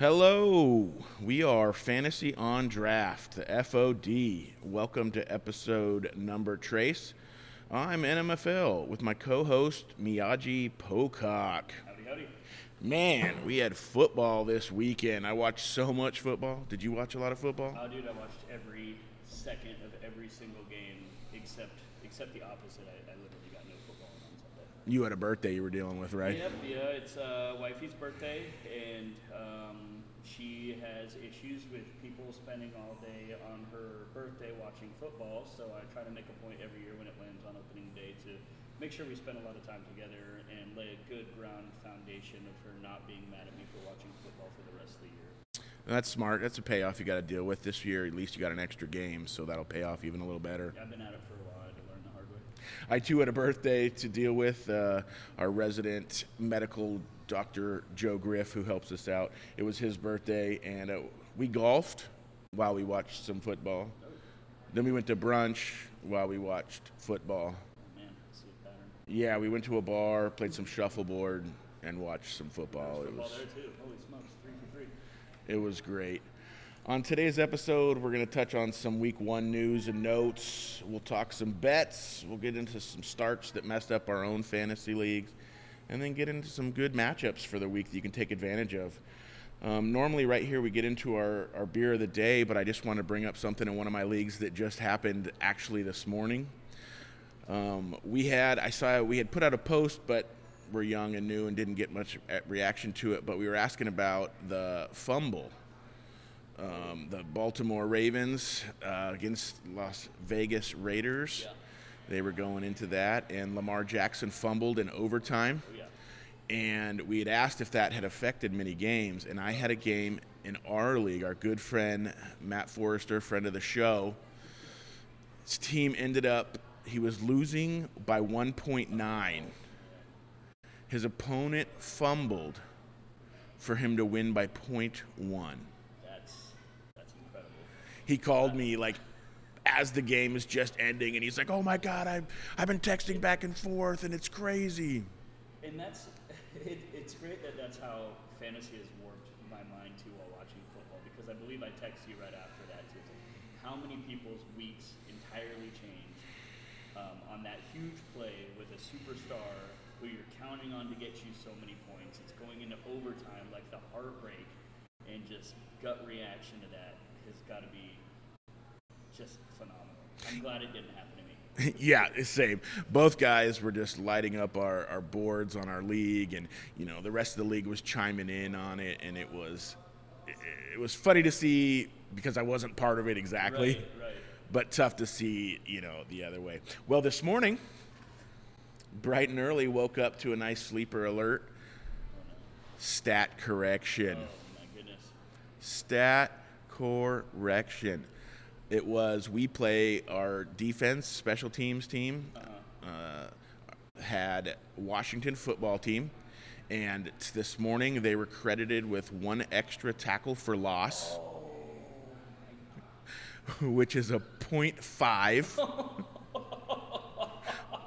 Hello, we are Fantasy on Draft, the FOD. Welcome to episode number Trace. I'm NMFL with my co host Miyagi Pocock. Howdy, howdy. Man, we had football this weekend. I watched so much football. Did you watch a lot of football? Oh, dude, I watched every second of every single game except except the opposite. I, I literally got no football on Sunday. You had a birthday you were dealing with, right? Yep, yeah, it's uh, wifey's birthday, and um, she has issues with people spending all day on her birthday watching football. So I try to make a point every year when it lands on opening day to make sure we spend a lot of time together and lay a good ground foundation of her not being mad at me for watching football for the rest of the year. That's smart. That's a payoff you got to deal with this year. At least you got an extra game, so that'll pay off even a little better. I've been at it for a while. I had to learn the hard way. I too had a birthday to deal with. Uh, our resident medical doctor Joe Griff, who helps us out. It was his birthday, and uh, we golfed while we watched some football. Then we went to brunch while we watched football. Oh, man, I see a pattern. Yeah, we went to a bar, played some shuffleboard, and watched some football. It was there too. Holy smokes, three three. it was great. On today's episode, we're going to touch on some week one news and notes. We'll talk some bets. We'll get into some starts that messed up our own fantasy leagues, and then get into some good matchups for the week that you can take advantage of. Um, normally, right here, we get into our, our beer of the day, but I just want to bring up something in one of my leagues that just happened actually this morning. Um, we had I saw we had put out a post, but we're young and new and didn't get much reaction to it. But we were asking about the fumble, um, the Baltimore Ravens uh, against Las Vegas Raiders. Yeah. They were going into that, and Lamar Jackson fumbled in overtime. Oh yeah. And we had asked if that had affected many games. And I had a game in our league. Our good friend Matt Forrester, friend of the show, his team ended up, he was losing by 1.9. His opponent fumbled for him to win by 0.1. He called me like as the game is just ending, and he's like, "Oh my God, I've I've been texting back and forth, and it's crazy." And that's it, it's great that that's how fantasy has warped my mind too while watching football because I believe I text you right after that too. Like, How many people's weeks entirely change um, on that huge play with a superstar who you're counting on to get you so many points? It's going into overtime, like the heartbreak and just gut reaction to that got to be just phenomenal. I'm glad it didn't happen to me. yeah, same. Both guys were just lighting up our, our boards on our league, and you know the rest of the league was chiming in on it, and it was it, it was funny to see because I wasn't part of it exactly, Right, right. but tough to see you know the other way. Well, this morning, bright and early, woke up to a nice sleeper alert. Stat correction. Oh my goodness. Stat correction. It was we play our defense special teams team uh, had Washington football team, and this morning they were credited with one extra tackle for loss, which is a point five.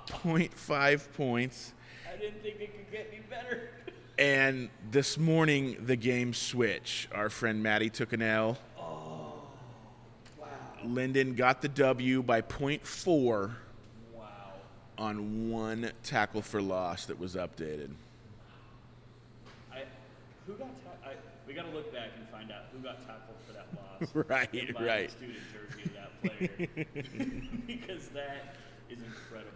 point five points. I didn't think it could get any better. And this morning, the game switch. Our friend Maddie took an L. Linden got the W by point four Wow. on one tackle for loss that was updated. I who got ta- I, we got to look back and find out who got tackled for that loss. Right, right. Student jersey of that player because that is incredible.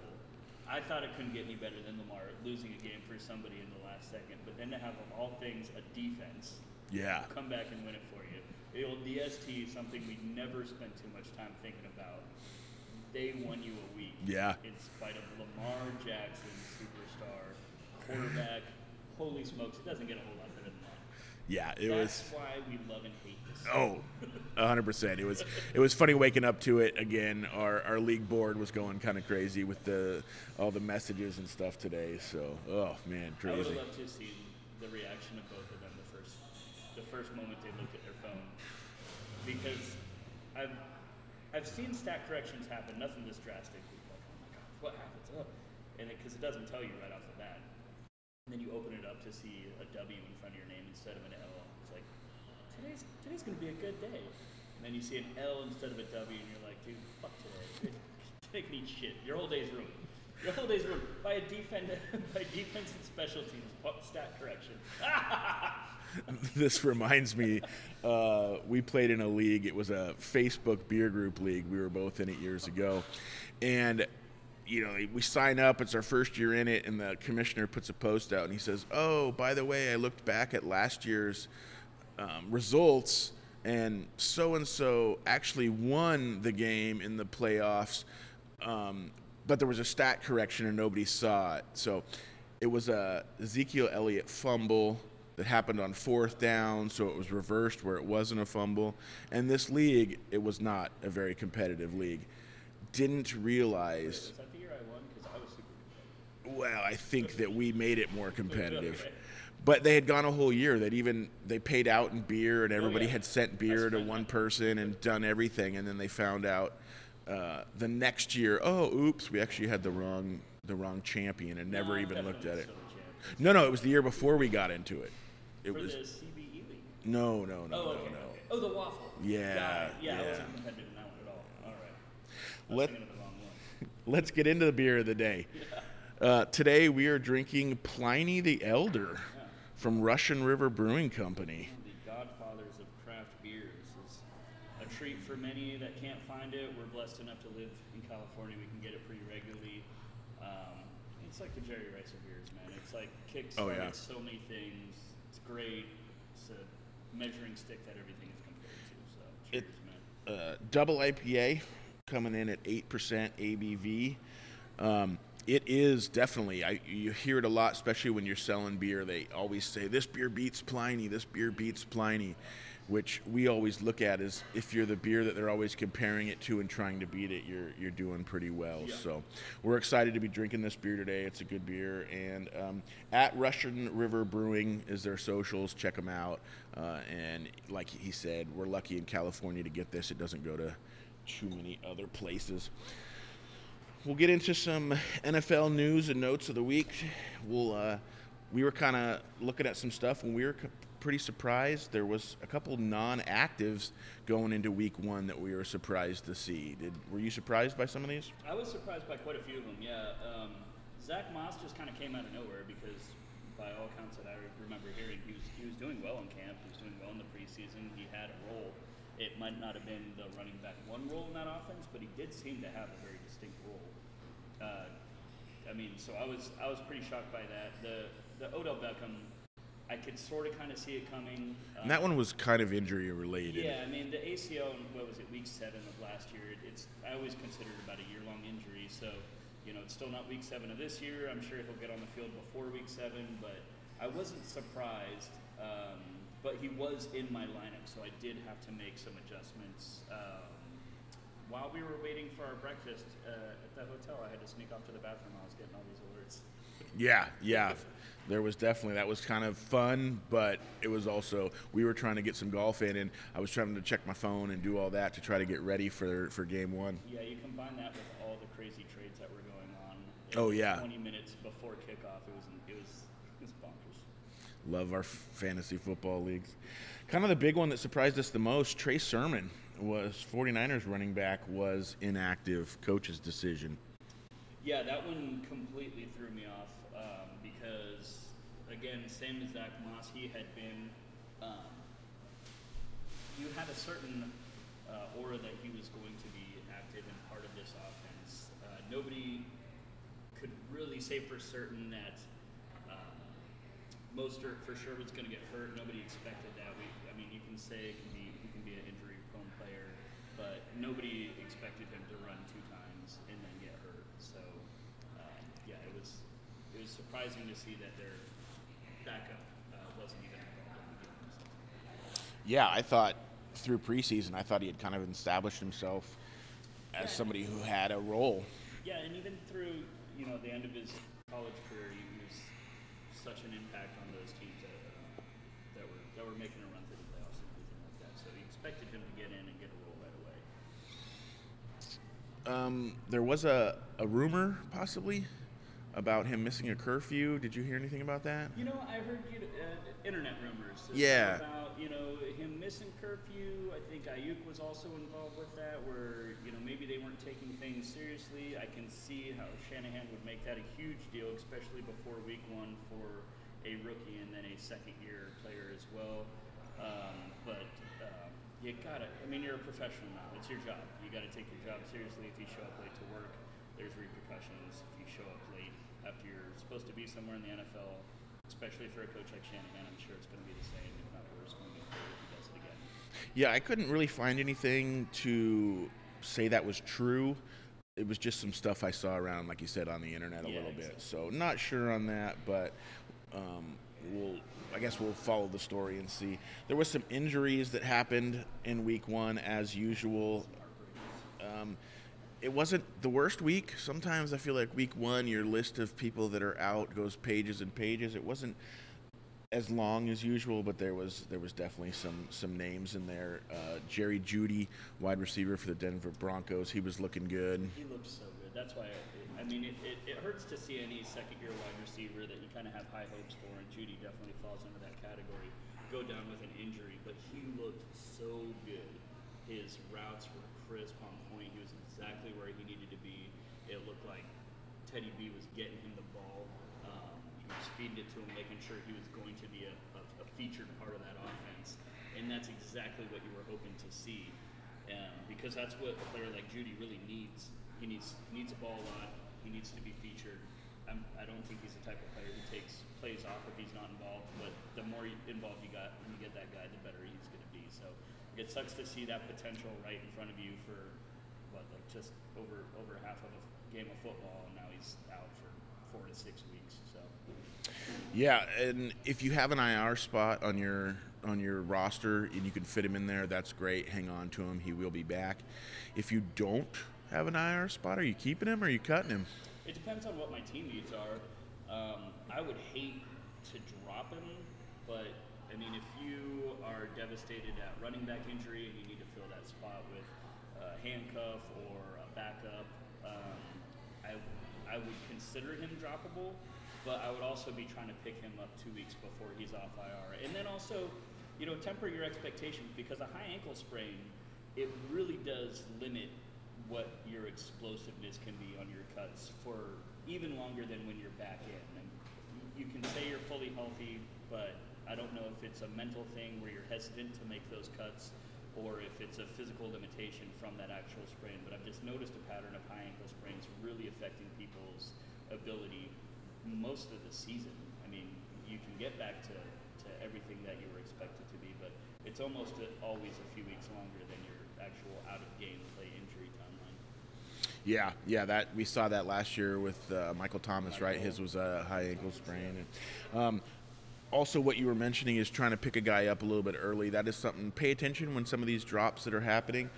I thought it couldn't get any better than Lamar losing a game for somebody in the last second, but then to have of all things a defense Yeah. come back and win it for you. The old DST is something we never spent too much time thinking about. They won you a week. Yeah. In spite of Lamar Jackson, superstar, quarterback. Holy smokes, it doesn't get a whole lot better than that. Yeah, it That's was. why we love and hate this. Oh, hundred percent. It was. It was funny waking up to it again. Our our league board was going kind of crazy with the all the messages and stuff today. So, oh man, crazy. I would loved to see the reaction of both of them the first, the first moment they looked at their phone, because I've, I've seen stat corrections happen. Nothing this drastic. Like, oh my god, what happens? Oh. And because it, doesn't tell you right off the bat, and then you open it up to see a W in front of your name instead of an L. It's like, today's today's gonna be a good day. And then you see an L instead of a W, and you're like, dude, fuck today. Today can shit. Your whole day's ruined. Your whole day's ruined by a defend by defense and special teams stat correction. this reminds me, uh, we played in a league. It was a Facebook beer group league. We were both in it years ago, and you know, we sign up. It's our first year in it, and the commissioner puts a post out, and he says, "Oh, by the way, I looked back at last year's um, results, and so and so actually won the game in the playoffs, um, but there was a stat correction and nobody saw it. So it was a Ezekiel Elliott fumble." That happened on fourth down, so it was reversed where it wasn't a fumble. And this league, it was not a very competitive league. Didn't realize. Was that the year I won? Because I was super competitive. Well, I think that we made it more competitive. But they had gone a whole year. That even they paid out in beer, and everybody yeah. had sent beer to one person and done everything. And then they found out uh, the next year, oh, oops, we actually had the wrong the wrong champion, and never No, even looked at it. still the champions. No, no, it was the year before we got into it. It For was the CBE league. no, no, no, Oh, no, okay, no. okay. Oh, the waffle. Yeah, yeah. yeah. I wasn't competitive in that one at all. All right. Let, the wrong one. Let's get into the beer of the day. Uh, today we are drinking Pliny the Elder from Russian River Brewing Company. The godfathers of craft beers is a treat for many that can't find it. We're blessed enough to live in California. We can get it pretty regularly. Um, it's like the Jerry Rice of beers, man. It's like kicks Oh, yeah. so many things. Great. It's a measuring stick that everything is compared to. So cheers, It- Uh, double IPA coming in at 8% ABV. Um, it is definitely, I, you hear it a lot, especially when you're selling beer. They always say, this beer beats Pliny, this beer beats Pliny, which we always look at is if you're the beer that they're always comparing it to and trying to beat it, you're, you're doing pretty well. Yeah. So we're excited to be drinking this beer today. It's a good beer. And um, at Russian River Brewing is their socials. Check them out. Uh, and like he said, we're lucky in California to get this. It doesn't go to too many other places. We'll get into some NFL news and notes of the week. We'll uh, we were kind of looking at some stuff and we were pretty surprised. There was a couple non-actives going into week one that we were surprised to see. Did were you surprised by some of these? I was surprised by quite a few of them. Yeah, um, Zach Moss just kind of came out of nowhere because, by all accounts that I remember hearing, he was he was doing well in camp. He was doing well in the preseason. He had a role. It might not have been the running back one role in that offense, but he did seem to have a very distinct role. Uh, I mean, so I was I was pretty shocked by that. The the Odell Beckham, I could sort of kind of see it coming. And that one was kind of injury related. Yeah, I mean the ACL in what was it, week seven of last year? It, it's I always considered about a year-long injury, so you know it's still not week seven of this year. I'm sure he'll get on the field before week seven, but I wasn't surprised. Um, but he was in my lineup, so I did have to make some adjustments. Um, while we were waiting for our breakfast uh, at the hotel, I had to sneak off to the bathroom. I was getting all these alerts. Yeah, yeah. There was definitely that was kind of fun, but it was also we were trying to get some golf in, and I was trying to check my phone and do all that to try to get ready for for game one. Yeah, you combine that with all the crazy trades that were going on. Oh, yeah. 20 minutes before kickoff, it was it was it was bonkers. Love our fantasy football leagues. Kind of the big one that surprised us the most, Trey Sermon was 49ers running back was inactive, coach's decision. Yeah, that one completely threw me off again, same as Zach Moss, he had been. Um, you had a certain uh, aura that he was going to be active and part of this offense. Uh, nobody could really say for certain that um, Mostert for sure was going to get hurt. Nobody expected that. We, I mean, you can say it can be he can be an injury-prone player, but nobody expected him to run two times and then get hurt. So, um, yeah, it was it was surprising to see that their backup uh, wasn't even involved in the game. Yeah, I thought through preseason, I thought he had kind of established himself as Yeah. somebody who had a role. Yeah, and even through you know the end of his college career, he was such an impact on those teams that, uh, that were that were making a run through the playoffs and everything like that. So he expected him to get in and get a role right away. Um, there was a, a rumor, possibly, about him missing a curfew. Did you hear anything about that? You know, I heard you, uh, internet rumors Yeah. about you know him missing curfew. I think Aiyuk was also involved with that, where you know maybe they weren't taking things seriously. I can see how Shanahan would make that a huge deal, especially before Week One for a rookie and then a second-year player as well. Um, but um, you gotta. I mean, you're a professional now. It's your job. You got to take your job seriously. If you show up late to work, there's repercussions. If you show up late after you're supposed to be somewhere in the NFL, especially for a coach like Shanahan, I'm sure it's going to be the same, if not worse, going if he does it again. Yeah, I couldn't really find anything to say that was true. It was just some stuff I saw around, like you said, on the internet a Yeah, little bit. So not sure on that, but um, we'll. I guess we'll follow the story and see. There was some injuries that happened in week one, as usual. Um, it wasn't the worst week. Sometimes I feel like week one, your list of people that are out goes pages and pages. It wasn't as long as usual, but there was there was definitely some some names in there. Uh, Jerry Jeudy, wide receiver for the Denver Broncos, he was looking good. He looked so good. That's why, I, I mean, it, it, it hurts to see any second year wide receiver that you kind of have high hopes for, and Jeudy definitely falls into that category, go down with an injury, but he looked so good. His routes were crisp on exactly where he needed to be. It looked like Teddy B was getting him the ball. Um, he was feeding it to him, making sure he was going to be a, a, a featured part of that offense. And that's exactly what you were hoping to see. Um, because that's what a player like Jeudy really needs. He needs he needs a ball a lot. He needs to be featured. I'm, I don't think he's the type of player who takes plays off if he's not involved. But the more involved you got, when you get that guy, the better he's going to be. So it sucks to see that potential right in front of you for just over over half of a game of football, and now he's out for four to six weeks. So Yeah, and if you have an IR spot on your on your roster and you can fit him in there, that's great. Hang on to him; he will be back. If you don't have an IR spot, are you keeping him or are you cutting him? It depends on what my team needs are. Um, I would hate to drop him, but I mean, if you are devastated at running back injury and you need to fill that spot with a handcuff or a backup, um, I, I would consider him droppable, but I would also be trying to pick him up two weeks before he's off IR. And then also, you know, temper your expectations because a high ankle sprain, it really does limit what your explosiveness can be on your cuts for even longer than when you're back in. And you can say you're fully healthy, but I don't know if it's a mental thing where you're hesitant to make those cuts or if it's a physical limitation from that actual sprain. But I've just noticed a pattern of high ankle sprains really affecting people's ability most of the season. I mean, you can get back to, to everything that you were expected to be, but it's almost always a few weeks longer than your actual out of game play injury timeline. Yeah, yeah, that we saw that last year with uh, Michael Thomas, right? His was a high ankle sprain. And, um, also, what you were mentioning is trying to pick a guy up a little bit early. That is something. Pay attention when some of these drops that are happening.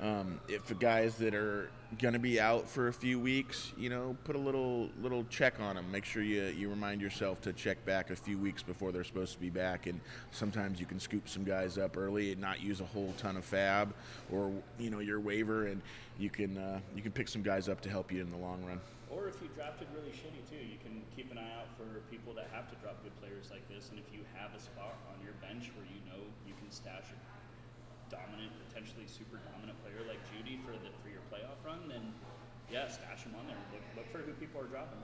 Um, if the guys that are going to be out for a few weeks, you know, put a little little check on them. Make sure you you remind yourself to check back a few weeks before they're supposed to be back. And sometimes you can scoop some guys up early and not use a whole ton of fab or you know your waiver, and you can uh, you can pick some guys up to help you in the long run. Or if you drafted really shitty too, you can keep an eye out for people that have to drop good like this. And if you have a spot on your bench where you know you can stash a dominant, potentially super dominant player like Jeudy for the for your playoff run, then yeah, stash him on there. Look, look for who people are dropping.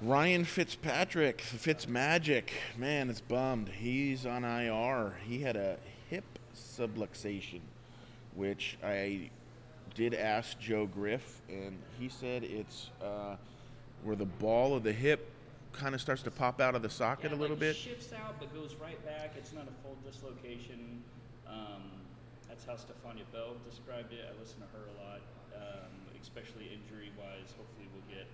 Ryan Fitzpatrick, Fitzmagic, man, it's bummed. He's on IR. He had a hip subluxation, which I did ask Joe Griff, and he said it's uh, where the ball of the hip kind of starts to pop out of the socket Yeah, a little like bit. Shifts out but goes right back. It's not a full dislocation. Um, that's how Stephania Bell described it. I listen to her a lot, um, especially injury wise. Hopefully, we'll get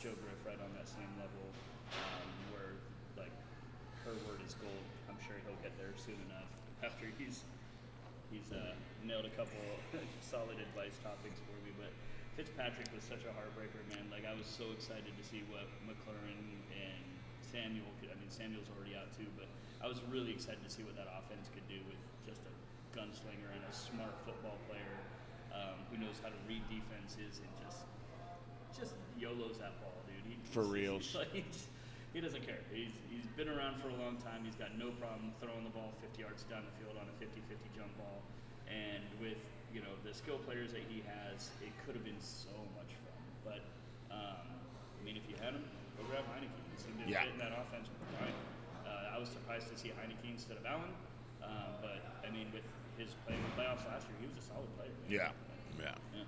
Joe Griff right on that same level um, where, like, her word is gold. I'm sure he'll get there soon enough after he's he's uh, nailed a couple solid advice topics for me. But Fitzpatrick was such a heartbreaker, man. Like I was so excited to see what McLaurin and Samuel could. I mean, Samuel's already out too, but I was really excited to see what that offense could do with just a gunslinger and a smart football player um, who knows how to read defenses and just just YOLO's that ball, dude. He, For he's- reals. he's like- he doesn't care. He's, he's been around for a long time. He's got no problem throwing the ball 50 yards down the field on a 50-50 jump ball. And with you know the skill players that he has, it could have been so much fun. But um, I mean, if you had him, go grab Heineke. Seemed to Yeah. fit in that offense. Uh, I was surprised to see Heineke instead of Allen. Um, but I mean, with his play in the playoffs last year, he was a solid player. man. Yeah, yeah. Yeah.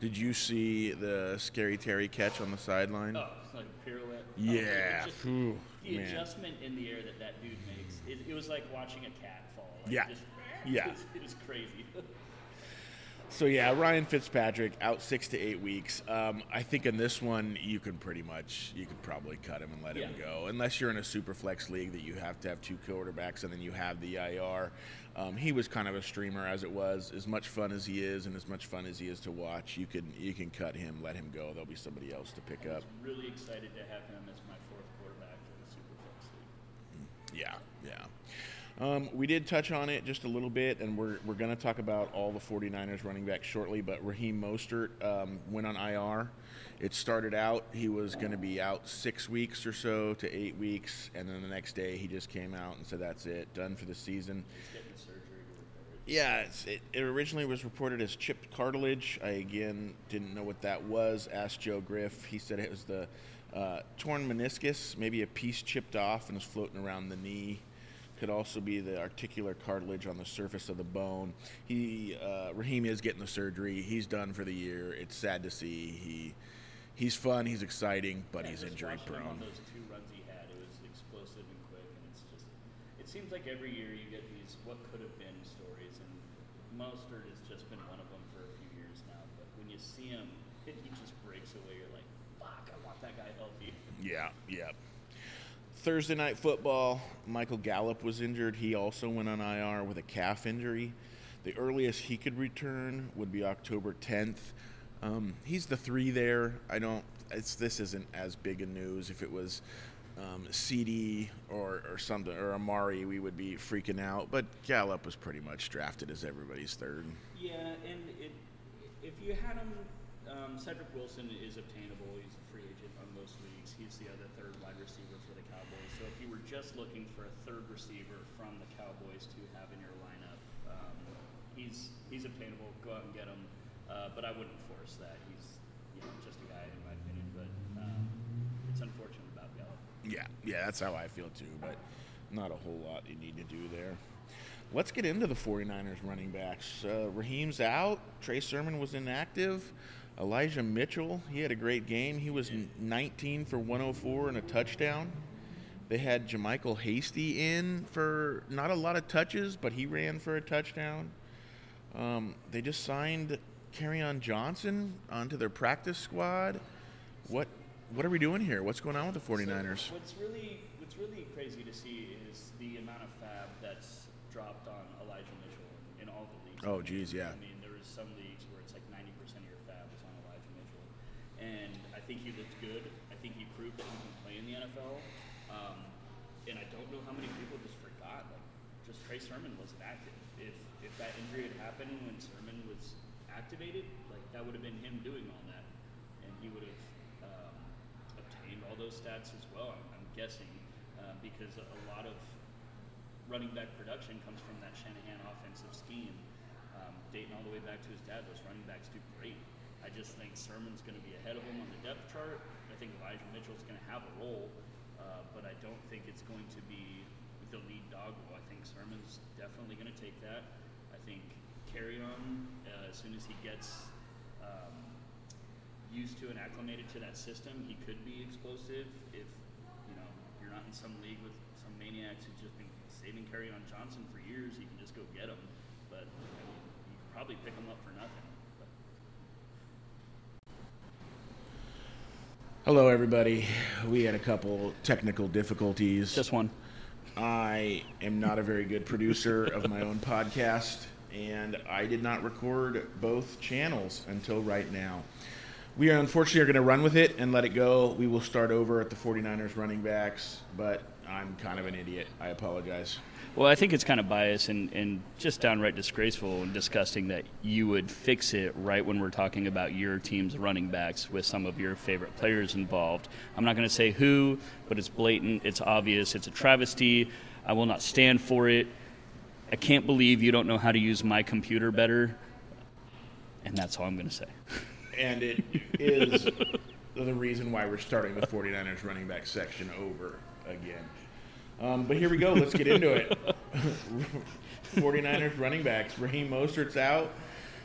Did you see the scary Terry catch on the sideline? Oh, it's like a pirouette. Oh, Yeah. it's just- Phew, the man. adjustment in the air that that dude makes, it, it was like watching a cat fall. Like Yeah. Just, Yeah. It was, it was crazy. So yeah, Ryan Fitzpatrick out six to eight weeks. Um, I think in this one you can pretty much you could probably cut him and let him go, unless you're in a super flex league that you have to have two quarterbacks and then you have the IR. Um, he was kind of a streamer as it was. As much fun as he is, and as much fun as he is to watch, you can you can cut him, let him go. There'll be somebody else to pick I up. really excited to have him as my fourth quarterback in the Superflex league. Yeah, yeah. Um, we did touch on it just a little bit, and we're, we're going to talk about all the 49ers running backs shortly. But Raheem Mostert um, went on IR. It started out, he was going to be out six weeks or so to eight weeks, and then the next day he just came out and said, That's it, done for the season. He's getting surgery to repair it. Yeah, it's, it, it originally was reported as chipped cartilage. I again didn't know what that was. Asked Joe Griff. He said it was the uh, torn meniscus, maybe a piece chipped off and was floating around the knee. Could also be the articular cartilage on the surface of the bone. He uh, Raheem is getting the surgery. He's done for the year. It's sad to see. He he's fun. He's exciting, but Yeah, he's injury prone. Those two runs he had, it was explosive and quick, and it's just. It seems like every year you get these what could have been stories, and Mostert has just been one of them for a few years now. But when you see him, he just breaks away. You're like, fuck, I want that guy healthy. Yeah, yeah. Thursday night football, Michael Gallup was injured. He also went on IR with a calf injury. The earliest he could return would be October 10th. Um, he's the three there. I don't. It's this isn't as big a news. If it was um, CD or, or something or Amari, we would be freaking out. But Gallup was pretty much drafted as everybody's third. Yeah, and it, if you had him, um, Cedric Wilson is obtainable. He's a free agent on most leagues. He's the other third wide receiver for the Cowboys. So if you were just looking for a third receiver from the Cowboys to have in your lineup, um, he's he's obtainable. Go out and get him. Uh, but I wouldn't force that. He's you know just a guy in my opinion. But um, it's unfortunate about Gallup. Yeah, yeah, that's how I feel too, but not a whole lot you need to do there. Let's get into the 49ers running backs. Uh, Raheem's out. Trey Sermon was inactive. Elijah Mitchell, he had a great game. He was 19 for 104 and a touchdown. They had JaMycal Hasty in for not a lot of touches, but he ran for a touchdown. Um, they just signed on Johnson onto their practice squad. What what are we doing here? What's going on with the 49ers? So what's really what's really crazy to see is the amount of fab that's dropped on Elijah Mitchell in all the leagues. Oh, geez, yeah. I mean, there is some leagues where it's like 90% of your fab is on Elijah Mitchell, and I think he looked good. I think he proved that he can play in the NFL. Um, and I don't know how many people just forgot like just Trey Sermon wasn't active. If if that injury had happened when Sermon was activated, like that would have been him doing all that, and he would have um, obtained all those stats as well. I'm, I'm guessing uh, because a, lot of running back production comes from that Shanahan offensive scheme, um, dating all the way back to his dad. Those running backs do great. I just think Sermon's going to be ahead of him on the depth chart. I think Elijah Mitchell's going to have a role, uh, but I don't think it's going to be the lead dog role. I think definitely going to take that. I think Kerryon uh, as soon as he gets um, used to and acclimated to that system, he could be explosive. If you know you're not in some league with some maniacs who's just been saving Kerryon Johnson for years, you can just go get him. But I mean, you could probably pick him up for nothing. But Hello, everybody. We had a couple technical difficulties. Just one. I am not a very good producer of my own podcast, and I did not record both channels until right now. we are unfortunately are going to run with it and let it go. We will start over at the 49ers running backs, but I'm kind of an idiot. I apologize. Well, I think it's kind of biased and, and just downright disgraceful and disgusting that you would fix it right when we're talking about your team's running backs with some of your favorite players involved. I'm not going to say who, but it's blatant, it's obvious, it's a travesty. I will not stand for it. I can't believe you don't know how to use my computer better. And that's all I'm going to say. and it is the reason why we're starting the 49ers running back section over again. Um, but here we go. Let's get into it. 49ers running backs. Raheem Mostert's out.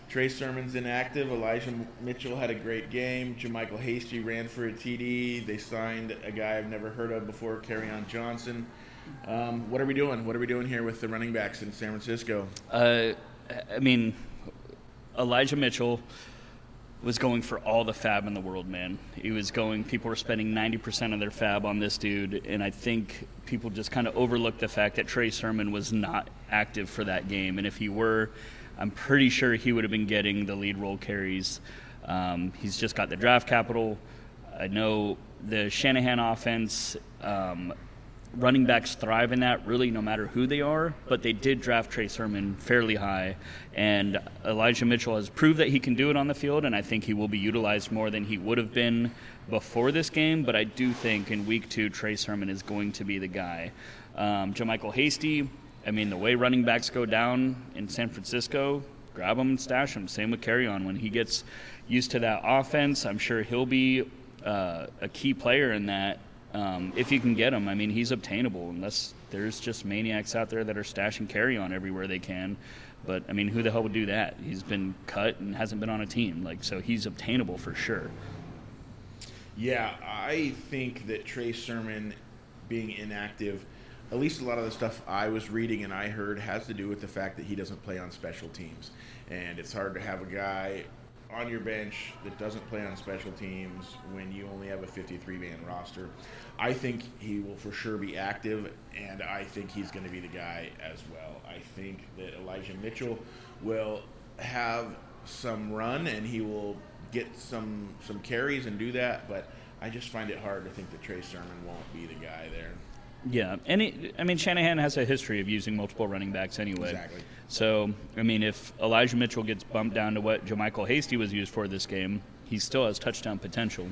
Trey Sermon's inactive. Elijah Mitchell had a great game. JaMycal Hasty ran for a TD. They signed a guy I've never heard of before, Kerryon Johnson. Um, what are we doing? What are we doing here with the running backs in San Francisco? Uh, I mean, Elijah Mitchell was going for all the fab in the world, man. He was going, people were spending 90% of their fab on this dude, and I think people just kind of overlooked the fact that Trey Sermon was not active for that game. And if he were, I'm pretty sure he would have been getting the lead role carries. Um, he's just got the draft capital. I know the Shanahan offense um, running backs thrive in that, really, no matter who they are. But they did draft Trey Sermon fairly high, and Elijah Mitchell has proved that he can do it on the field, and I think he will be utilized more than he would have been before this game. But I do think in week two, Trey Sermon is going to be the guy. Um, JaMycal Hasty, I mean, the way running backs go down in San Francisco, grab him and stash him. Same with Kerryon. When he gets used to that offense, I'm sure he'll be uh, a key player in that um, if you can get him. I mean, he's obtainable unless there's just maniacs out there that are stashing Kerryon everywhere they can. But I mean, who the hell would do that? He's been cut and hasn't been on a team, like so he's obtainable for sure. Yeah, I think that Trey Sermon being inactive, at least a lot of the stuff I was reading and I heard has to do with the fact that he doesn't play on special teams, and it's hard to have a guy on your bench that doesn't play on special teams when you only have a 53 man roster. I think he will for sure be active, and I think he's going to be the guy as well. I think that Elijah Mitchell will have some run and he will get some some carries and do that, but I just find it hard to think that Trey Sermon won't be the guy there. Yeah, and it, I mean Shanahan has a history of using multiple running backs anyway. Exactly. So I mean, if Elijah Mitchell gets bumped down to what JaMycal Hasty was used for this game, he still has touchdown potential.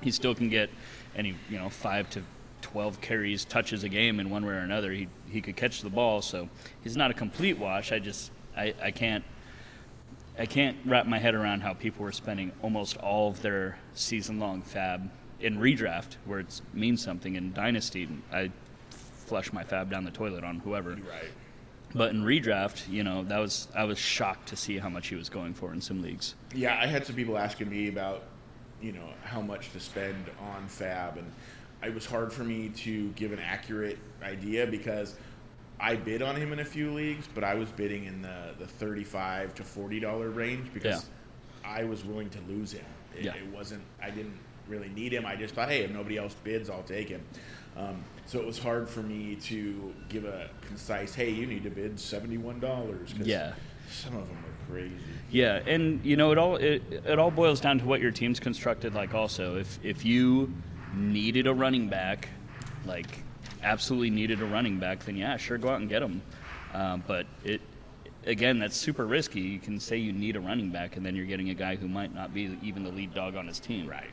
He still can get any you know five to 12 carries, touches a game in one way or another. He he could catch the ball, so he's not a complete wash. I just I, I can't I can't wrap my head around how people were spending almost all of their season long fab in redraft where it means something in dynasty. I flush my fab down the toilet on whoever. Right. But in redraft, you know, that was I was shocked to see how much he was going for in some leagues. Yeah, I had some people asking me about you know how much to spend on Fab, and it was hard for me to give an accurate idea because I bid on him in a few leagues, but I was bidding in the the thirty-five to forty dollar range because yeah. I was willing to lose him. It, yeah. it, wasn't. I didn't really need him. I just thought, hey, if nobody else bids, I'll take him. Um, so it was hard for me to give a concise, hey, you need to bid seventy-one dollars. Yeah. Some of them are crazy. Yeah, and you know it all it, it all boils down to what your team's constructed like. Also, if if you needed a running back, like absolutely needed a running back, then yeah, sure, go out and get him. Uh, but it again, that's super risky. You can say you need a running back, and then you're getting a guy who might not be even the lead dog on his team. Right, right.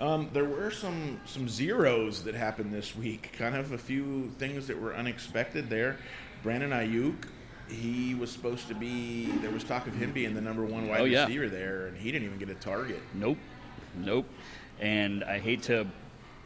Um, there were some some zeros that happened this week. Kind of a few things that were unexpected there. Brandon Aiyuk, he was supposed to be. There was talk of him being the number one wide oh, yeah. receiver there, and he didn't even get a target. Nope, nope. And I hate to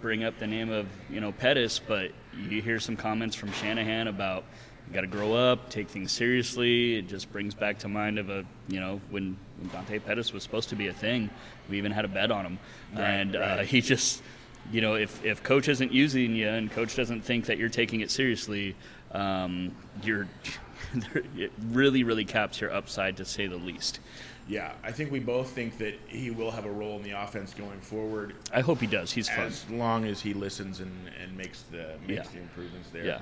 bring up the name of you know Pettis, but you hear some comments from Shanahan about you got to grow up, take things seriously. It just brings back to mind of a you know when, when Dante Pettis was supposed to be a thing. We even had a bet on him, right, and uh, right. Uh, he just you know if if coach isn't using you and coach doesn't think that you're taking it seriously, um, you're it really, really caps your upside to say the least. Yeah, I think we both think that he will have a role in the offense going forward. I hope he does. He's fun. As long as he listens and, and makes the makes yeah. the improvements there. Yeah.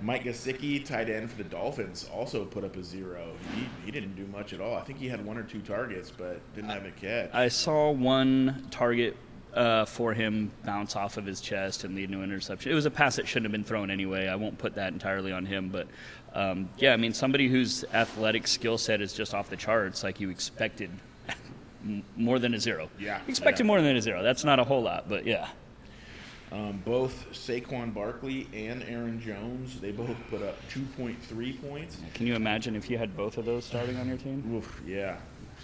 Mike Gesicki, tight end for the Dolphins, also put up a zero. He, he didn't do much at all. I think he had one or two targets, but didn't have a catch. I saw one target uh, for him bounce off of his chest and lead to an interception. It was a pass that shouldn't have been thrown anyway. I won't put that entirely on him, but um, yeah, I mean somebody whose athletic skill set is just off the charts, like you expected more than a zero. Yeah, expected yeah. more than a zero. That's not a whole lot, but yeah. Um, both Saquon Barkley and Aaron Jones, they both put up 2.3 points. Can you imagine if you had both of those starting on your team? Oof, yeah.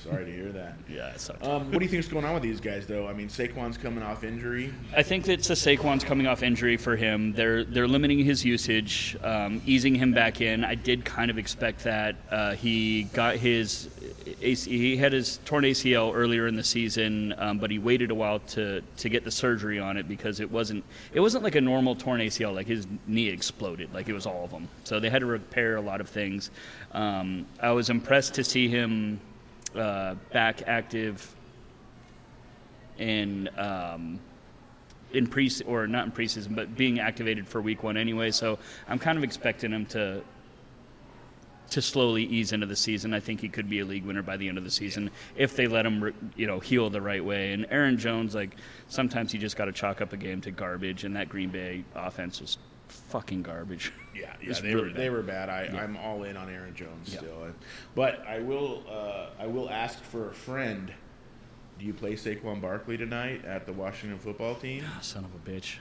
Sorry to hear that. yeah, it sucks. Um, what do you think is going on with these guys, though? I mean, Saquon's coming off injury. I think it's a Saquon's coming off injury for him. They're they're limiting his usage, um, easing him back in. I did kind of expect that. Uh, he got his he had his torn ACL earlier in the season, um, but he waited a while to to get the surgery on it because it wasn't it wasn't like a normal torn ACL. Like his knee exploded, like it was all of them. So they had to repair a lot of things. Um, I was impressed to see him uh, back active in um, in pre or not in preseason, but being activated for week one anyway. So I'm kind of expecting him to to slowly ease into the season. I think he could be a league winner by the end of the season if they let him, you know, heal the right way. And Aaron Jones, like sometimes you just got to chalk up a game to garbage, and that Green Bay offense was fucking garbage. Yeah, yeah, they really were bad. they were bad. I, yeah. I'm all in on Aaron Jones yeah. still, but I will uh, I will ask for a friend. Do you play Saquon Barkley tonight at the Washington football team? Oh, son of a bitch.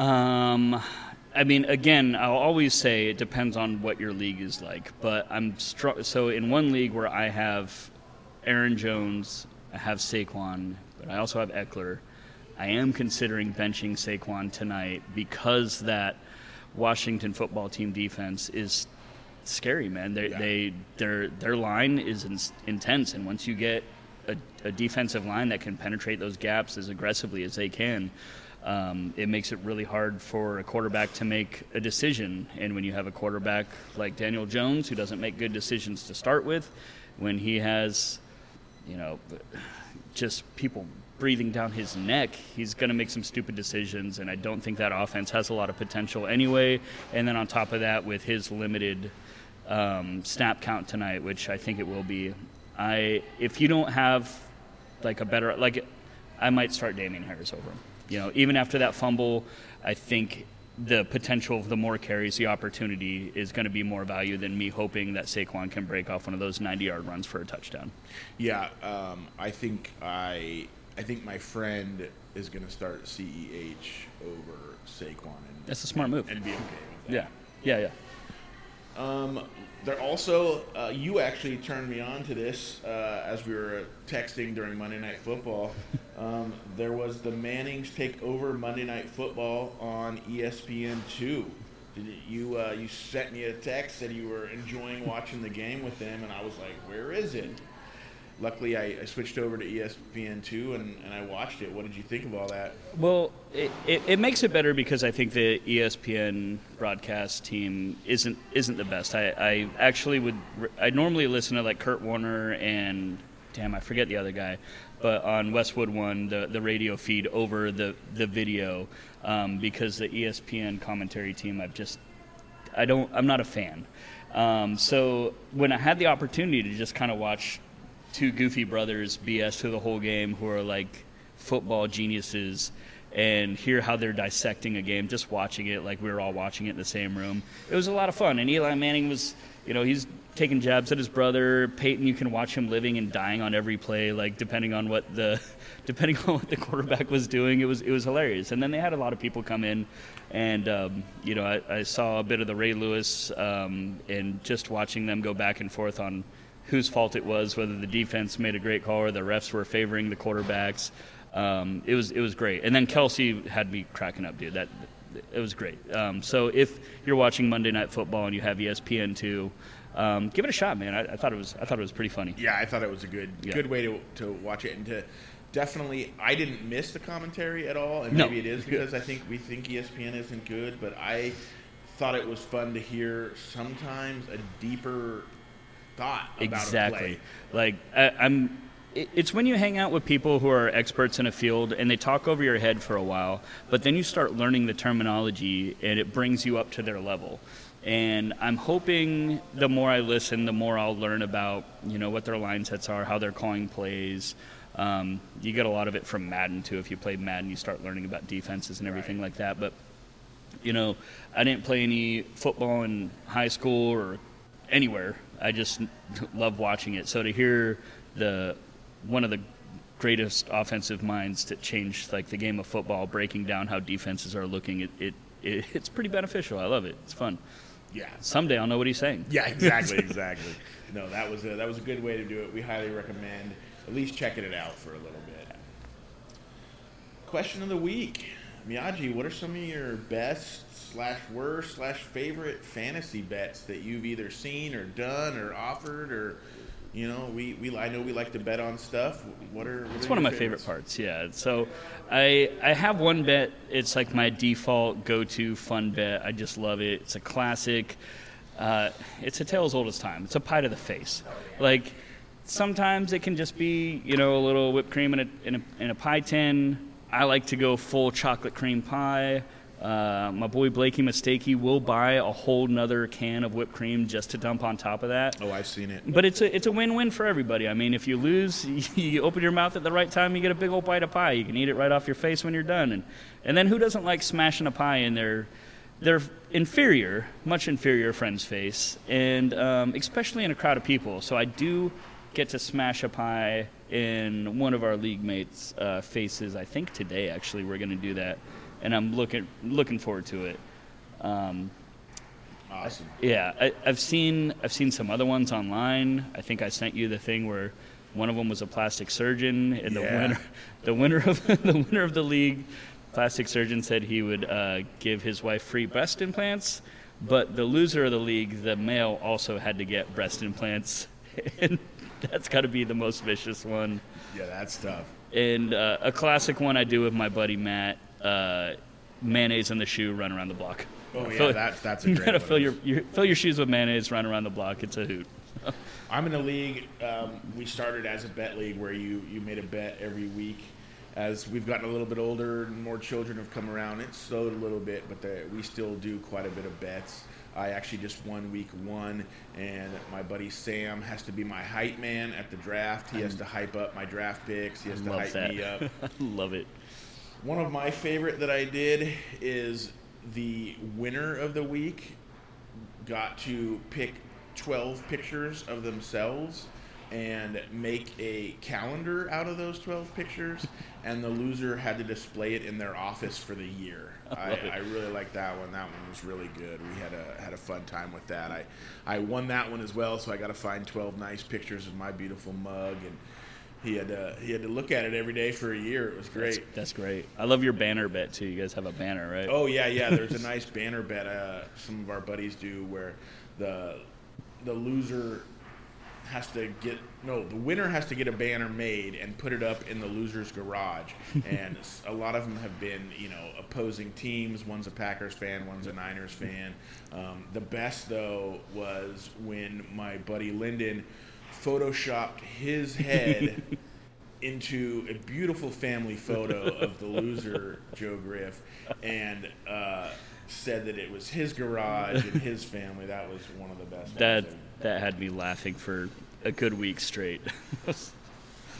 Um, I mean, again, I'll always say it depends on what your league is like. But I'm str- so in one league where I have Aaron Jones, I have Saquon, but I also have Ekeler. I am considering benching Saquon tonight because that Washington football team defense is scary, man. They yeah. they their their line is in, intense, and once you get a, a, defensive line that can penetrate those gaps as aggressively as they can, um, it makes it really hard for a quarterback to make a decision. And when you have a quarterback like Daniel Jones, who doesn't make good decisions to start with, when he has, you know, just people breathing down his neck, he's going to make some stupid decisions, and I don't think that offense has a lot of potential anyway. And then on top of that, with his limited um, snap count tonight, which I think it will be, I if you don't have like a better like, I might start Damien Harris over him. You know, even after that fumble, I think the potential of the more carries, the opportunity is going to be more value than me hoping that Saquon can break off one of those 90 yard runs for a touchdown. Yeah, um, I think I I think my friend is going to start CEH over Saquon. And, That's a smart move. And be okay with that. Yeah, yeah, yeah. Um, they're also, uh, you actually turned me on to this uh, as we were texting during Monday Night Football. Um, there was the Mannings take over Monday Night Football on ESPN2. Did you uh, you sent me a text that you were enjoying watching the game with them, and I was like, "Where is it?" Luckily I, I, switched over to ESPN2 and, and I watched it. What did you think of all that? Well, it, it, it, makes it better because I think the ESPN broadcast team isn't isn't the best. I, I actually would I normally listen to like Kurt Warner and damn I forget the other guy, but on Westwood One the the radio feed over the the video um, because the ESPN commentary team I've just I don't I'm not a fan. Um, so when I had the opportunity to just kind of watch two goofy brothers BS through the whole game who are like football geniuses and hear how they're dissecting a game, just watching it like we were all watching it in the same room. It was a lot of fun. And Eli Manning was, you know, he's taking jabs at his brother. Peyton, you can watch him living and dying on every play, like depending on what the depending on what the quarterback was doing. It was it was hilarious. And then they had a lot of people come in, and um, you know, I, I, saw a bit of the Ray Lewis um, and just watching them go back and forth on whose fault it was, whether the defense made a great call or the refs were favoring the quarterbacks. Um, it was it was great. And then Kelce had me cracking up, dude. That it was great. Um, so if you're watching Monday Night Football and you have ESPN two, um, give it a shot, man. I, I, thought it was I thought it was pretty funny. Yeah, I thought it was a good yeah. good way to to watch it and to definitely I didn't miss the commentary at all, and maybe no. it is because I think we think ESPN isn't good, but I thought it was fun to hear sometimes a deeper thought exactly. Like I, I'm it- it's when you hang out with people who are experts in a field and they talk over your head for a while, but then you start learning the terminology and it brings you up to their level. And I'm hoping the more I listen, the more I'll learn about you know what their line sets are, how they're calling plays. Um, you get a lot of it from Madden too. If you play Madden, you start learning about defenses and everything like that. But you know, I didn't play any football in high school or anywhere. I just love watching it. So to hear the one of the greatest offensive minds to change like the game of football, breaking down how defenses are looking, it, it, it it's pretty beneficial. I love it. It's fun. Yeah. Someday I'll know what he's saying. Yeah, exactly, exactly. no, that was a, that was a good way to do it. We highly recommend at least checking it out for a little bit. Question of the week, Miyagi. What are some of your best slash worst slash favorite fantasy bets that you've either seen or done or offered or you know we, we I know we like to bet on stuff. What are what It's are one of my favorites? favorite parts. Yeah. So, I I have one bet. It's like my default go-to fun bet. I just love it. It's a classic. Uh, it's a tale as old as time. It's a pie to the face. Like sometimes it can just be you know a little whipped cream in a in a, in a pie tin. I like to go full chocolate cream pie. Uh, my boy Blakey Mistakey will buy a whole nother can of whipped cream just to dump on top of that. Oh, I've seen it. But it's a it's a win-win for everybody. I mean, if you lose, you open your mouth at the right time, you get a big old bite of pie. You can eat it right off your face when you're done. And and then who doesn't like smashing a pie in their their inferior, much inferior friend's face, and um, especially in a crowd of people. So I do get to smash a pie in one of our league mates' uh, faces. I think today actually we're going to do that, and I'm looking looking forward to it. Um, Awesome. yeah, I, I've seen I've seen some other ones online. I think I sent you the thing where one of them was a plastic surgeon, and the winner the winner of the winner of the league, plastic surgeon said he would uh, give his wife free breast implants, but the loser of the league, the male, also had to get breast implants, and that's got to be the most vicious one. Yeah, that's tough. And uh, a classic one I do with my buddy Matt: uh, mayonnaise in the shoe, run around the block. Oh yeah, Fill- that's that's a you gotta fill your, your fill your shoes with mayonnaise, run around the block. It's a hoot. I'm in a league. Um, we started as a bet league where you, you made a bet every week. As we've gotten a little bit older and more children have come around, it's slowed a little bit, but the, we still do quite a bit of bets. I actually just won week one, and my buddy Sam has to be my hype man at the draft. He has to hype up my draft picks. He has to hype that. me up. Love it. One of my favorite that I did is the winner of the week got to pick 12 pictures of themselves and make a calendar out of those 12 pictures and the loser had to display it in their office for the year. I, it. I really like that one. That one was really good. We had a had a fun time with that. I, I won that one as well so I got to find 12 nice pictures of my beautiful mug and he had to he had to look at it every day for a year it was great That's, that's great. I love your banner bet too. You guys have a banner, right? Oh yeah, yeah. There's a nice banner bet uh, some of our buddies do where the the loser has to get no, the winner has to get a banner made and put it up in the loser's garage. and a lot of them have been you know opposing teams. One's a Packers fan, one's a Niners fan. Um, the best though was when my buddy Lyndon photoshopped his head into a beautiful family photo of the loser Joe Griff and uh, said that it was his garage and his family. That was one of the best. that that had me laughing for a good week straight.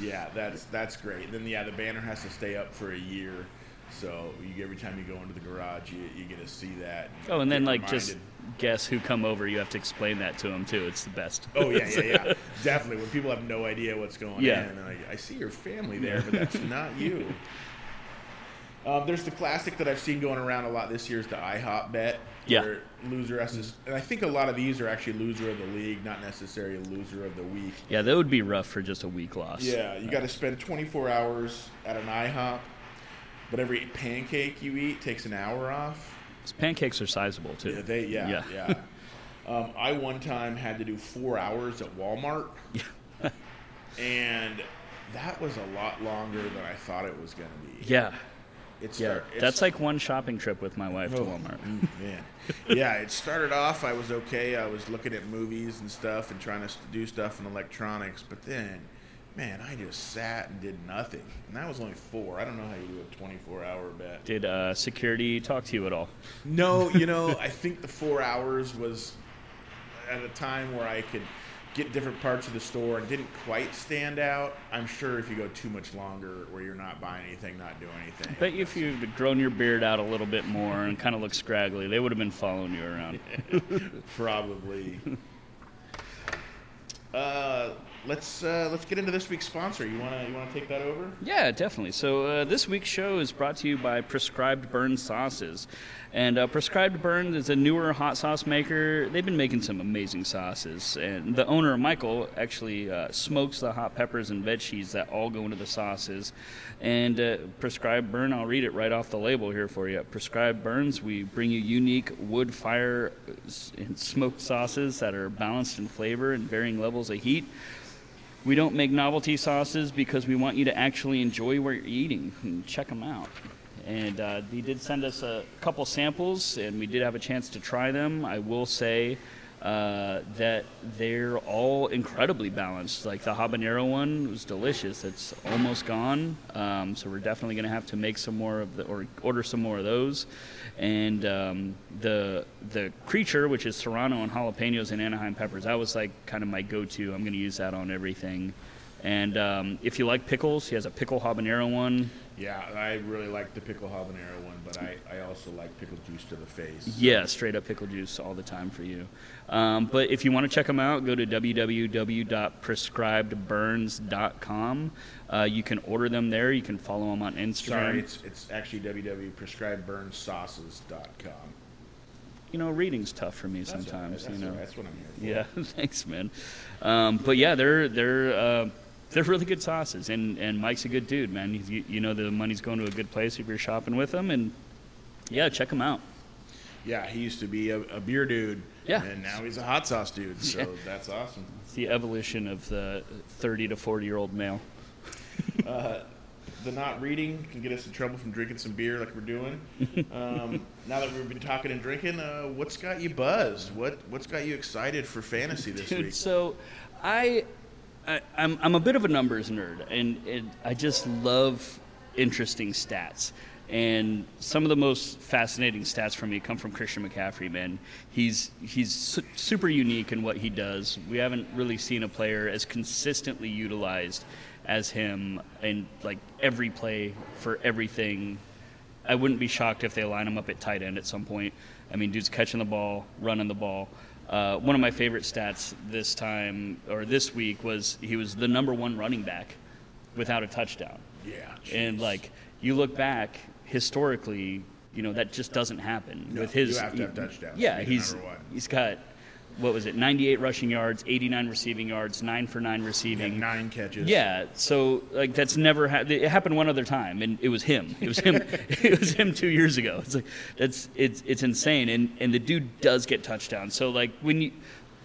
Yeah, that's that's great. Then yeah, the banner has to stay up for a year. So you, every time you go into the garage, you, you get to see that. oh, and then like just reminded. Guess who come over. You have to explain that to them too. It's the best. Oh yeah, yeah, yeah. Definitely. When people have no idea what's going Yeah. on, and I see your family there, but that's not you. Um, there's the classic that I've seen going around a lot this year is the IHOP bet. Yeah. Where loser to, and I think a lot of these are actually loser of the league, not necessarily loser of the week. Yeah, that would be rough for just a week loss. Yeah, you got to spend 24 hours at an IHOP, but every pancake you eat takes an hour off. Pancakes are sizable too. Yeah, they yeah yeah. um, I one time had to do four hours at Walmart, and that was a lot longer than I thought it was going to be. yeah. It's Yeah, start- it's- that's like one shopping trip with my wife to Oh, Walmart. mm, man. yeah, it started off. I was okay. I was looking at movies and stuff and trying to do stuff in electronics, but then man, I just sat and did nothing, and that was only four. I don't know how you do a 24 hour bet. Did uh, security talk to you at all? No, you know, I think the four hours was at a time where I could get different parts of the store and didn't quite stand out. I'm sure if you go too much longer where you're not buying anything, not doing anything. Bet you if you'd grown your beard out a little bit more and kind of looked scraggly, they would have been following you around. Probably. Uh, let's uh, let's get into this week's sponsor. You wanna you wanna take that over? Yeah, definitely. So uh, this week's show is brought to you by Prescribed Burn Sauces, and uh, Prescribed Burn is a newer hot sauce maker. They've been making some amazing sauces, and the owner Michael actually uh, smokes the hot peppers and veggies that all go into the sauces. And uh, Prescribed Burn, I'll read it right off the label here for you. Prescribed Burns, we bring you unique wood fire and smoked sauces that are balanced in flavor and varying levels of heat. We don't make novelty sauces because we want you to actually enjoy what you're eating and check them out. And uh, he did send us a couple samples, and we did have a chance to try them. I will say uh, that they're all incredibly balanced. Like the habanero one was delicious. It's almost gone, um, so we're definitely going to have to make some more of the or order some more of those. And um, the the creature, which is serrano and jalapenos and Anaheim peppers, that was like kind of my go-to. I'm going to use that on everything. And um, if you like pickles, he has a pickle habanero one. Yeah, I really like the pickle habanero one, but I, I also like pickle juice to the face. Yeah, straight up pickle juice all the time for you. Um, but if you want to check them out, go to www.prescribedburns.com. Uh, you can order them there. You can follow them on Instagram. Sorry, it's, it's actually www.prescribedburnsauces.com. You know, reading's tough for me That's right, sometimes. That's, you know, right, that's what I'm here for. Yeah, thanks, man. Um, but yeah, they're they're uh, they're really good sauces, and and Mike's a good dude, man. You, you know, the money's going to a good place if you're shopping with him, and yeah, check him out. Yeah, he used to be a, a beer dude. Yeah. And now he's a hot sauce dude. So Yeah. that's awesome. It's the evolution of the 30 to 40 year old male. Uh, the not reading can get us in trouble from drinking some beer like we're doing. Um, now that we've been talking and drinking, uh, what's got you buzzed? What what's got you excited for fantasy this Dude, week? so I, I I'm I'm a bit of a numbers nerd, and, and I just love interesting stats. And some of the most fascinating stats for me come from Christian McCaffrey. Man, he's he's su- super unique in what he does. We haven't really seen a player as consistently utilized as him in like every play for everything I wouldn't be shocked if they line him up at tight end at some point. I mean, dude's catching the ball, running the ball. Uh, one of my favorite stats this time or this week was he was the number one running back without a touchdown. yeah. And like you look back historically, you know that just doesn't happen No, with his. you have to have touchdowns to Yeah, he's number one. he's got what was it, 98 rushing yards, 89 receiving yards, nine for nine receiving. nine catches. Yeah, so like that's never ha- it happened one other time, and it was him. It was him. it was him two years ago. It's like that's it's it's insane, and and the dude does get touchdowns. So like when you,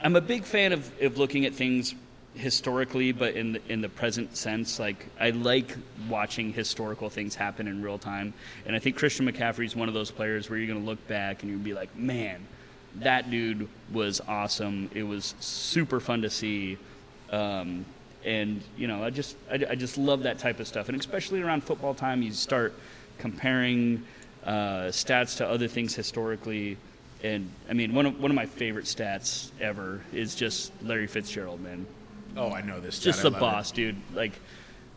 I'm a big fan of of looking at things historically, but in the, in the present sense, like I like watching historical things happen in real time, and I think Christian McCaffrey is one of those players where you're going to look back and you'll be like, man, that dude was awesome. It was super fun to see. Um, and you know, I just I, I just love that type of stuff, and especially around football time, you start comparing uh, stats to other things historically. And I mean, one of one of my favorite stats ever is just Larry Fitzgerald, man. Oh, I know this. Just the love it. boss, dude. Like,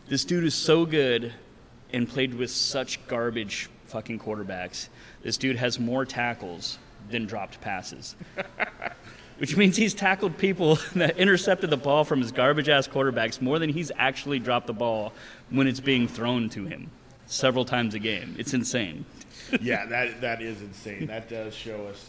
this dude is so good and played with such garbage fucking quarterbacks. This dude has more tackles than dropped passes. Which means he's tackled people that intercepted the ball from his garbage ass quarterbacks more than he's actually dropped the ball when it's being thrown to him several times a game. It's insane. yeah, that that is insane. That does show us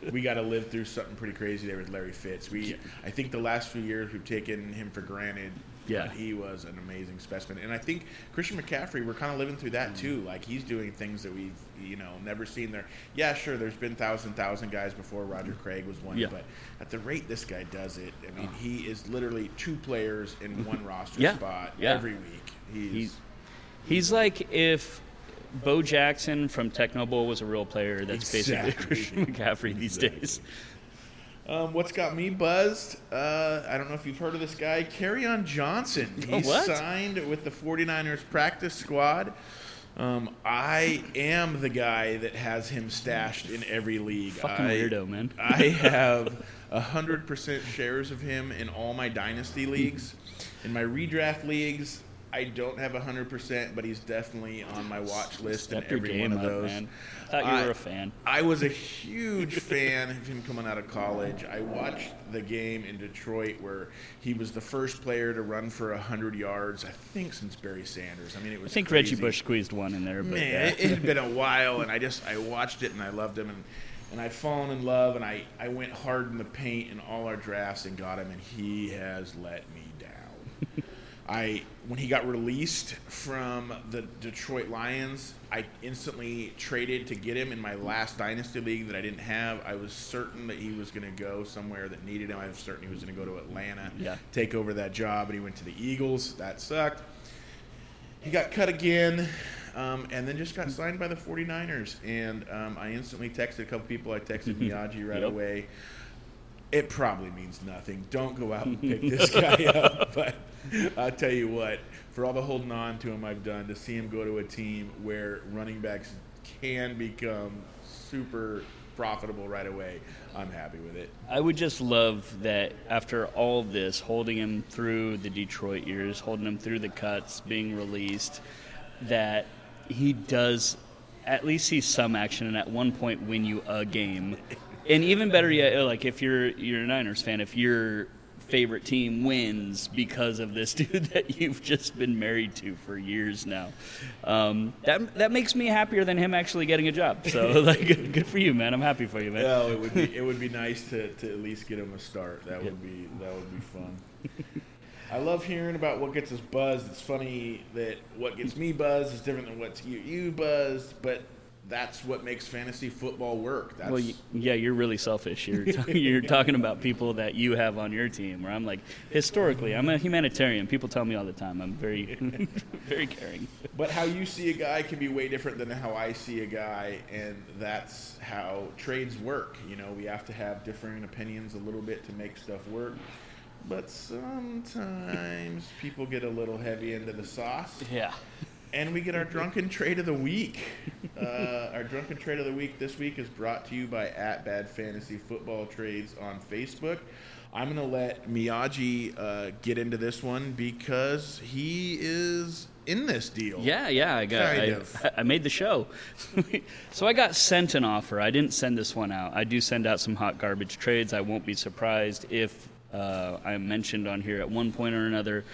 that we got to live through something pretty crazy there with Larry Fitz. We, I think, the last few years we've taken him for granted. Yeah. but he was an amazing specimen, and I think Christian McCaffrey, we're kind of living through that mm. too. Like he's doing things that we've, you know, never seen there. Yeah, sure, there's been thousand thousand guys before. Roger Craig was one, Yeah. but at the rate this guy does it, I mean, oh. he is literally two players in mm-hmm. one roster Yeah. spot Yeah. every week. He's, He's he's like if Bo Jackson from Tecmo Bowl was a real player. That's Exactly. basically Christian McCaffrey these Exactly. days. Um, what's got me buzzed? Uh, I don't know if you've heard of this guy, Kerryon Johnson. He What? signed with the 49ers practice squad. Um, I am the guy that has him stashed in every league. Fucking I, weirdo, man. I have 100% shares of him in all my dynasty leagues. In my redraft leagues, I don't have 100%, but he's definitely on my watch list Step your every one of up, those. man. Thought you I- were a fan. I was a huge fan of him coming out of college. I watched the game in Detroit where he was the first player to run for 100 yards, I think, since Barry Sanders. I mean, it was. I think crazy. Reggie Bush squeezed one in there, but Man, yeah. it, it had been a while, and I just I watched it and I loved him, and and I've fallen in love, and I I went hard in the paint in all our drafts and got him, and he has let me down. I when he got released from the Detroit Lions, I instantly traded to get him in my last dynasty league that I didn't have. I was certain that he was going to go somewhere that needed him. I was certain he was going to go to Atlanta, Yeah. take over that job, and he went to the Eagles. That sucked he got cut again um, and then just got signed by the 49ers and um, i instantly texted a couple people i texted miyagi right Yep. away it probably means nothing don't go out and pick this guy up but i'll tell you what for all the holding on to him i've done to see him go to a team where running backs can become super profitable right away i'm happy with it I would just love that after all this, holding him through the Detroit years, holding him through the cuts, being released, that he does at least see some action and at one point win you a game. And even better yet, like if you're you're a Niners fan, if your favorite team wins because of this dude that you've just been married to for years now, um, that that makes me happier than him actually getting a job. So like, good, good for you, man. I'm happy for you, man. Well, it would be it would be nice to, to at least get him a start. That would be that would be fun. I love hearing about what gets us buzzed. It's funny that what gets me buzzed is different than what's you, you buzzed, but that's what makes fantasy football work. That's Well, yeah, you're really selfish. You're t- you're talking about people that you have on your team. Where I'm like, historically, I'm a humanitarian. People tell me all the time. I'm very, very caring. But how you see a guy can be way different than how I see a guy, and that's how trades work. You know, we have to have differing opinions a little bit to make stuff work. But sometimes people get a little heavy into the sauce. Yeah. And we get our drunken trade of the week. Uh, our drunken trade of the week this week is brought to you by at Bad Fantasy Football Trades on Facebook. I'm gonna let Miyagi uh, get into this one because he is in this deal. Yeah, yeah. I got. I. I made the show, so I got sent an offer. I didn't send this one out. I do send out some hot garbage trades. I won't be surprised if uh, I'm mentioned on here at one point or another.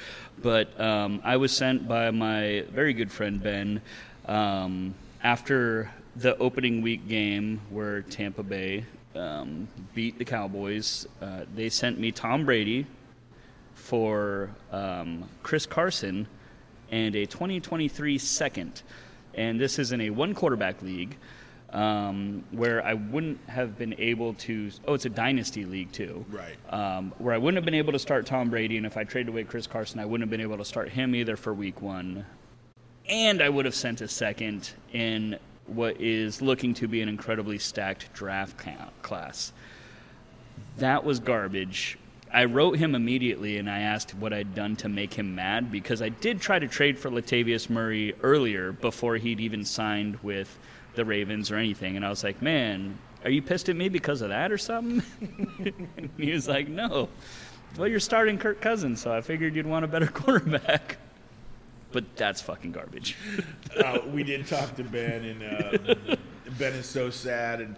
But um, I was sent by my very good friend Ben um, after the opening week game where Tampa Bay um, beat the Cowboys. Uh, they sent me Tom Brady for um, Chris Carson and a 2023 second. And this is in a one quarterback league um, where I wouldn't have been able to. Oh, it's a dynasty league too. Right. Um, where I wouldn't have been able to start Tom Brady, and if I traded away Chris Carson, I wouldn't have been able to start him either for week one. And I would have sent a second in what is looking to be an incredibly stacked draft class. That was garbage. I wrote him immediately and I asked what I'd done to make him mad because I did try to trade for Latavius Murray earlier before he'd even signed with the Ravens or anything. And I was like, man, are you pissed at me because of that or something? and he was like, no. Well, you're starting Kirk Cousins, so I figured you'd want a better quarterback. But that's fucking garbage. uh, we did talk to Ben, and uh, Ben is so sad and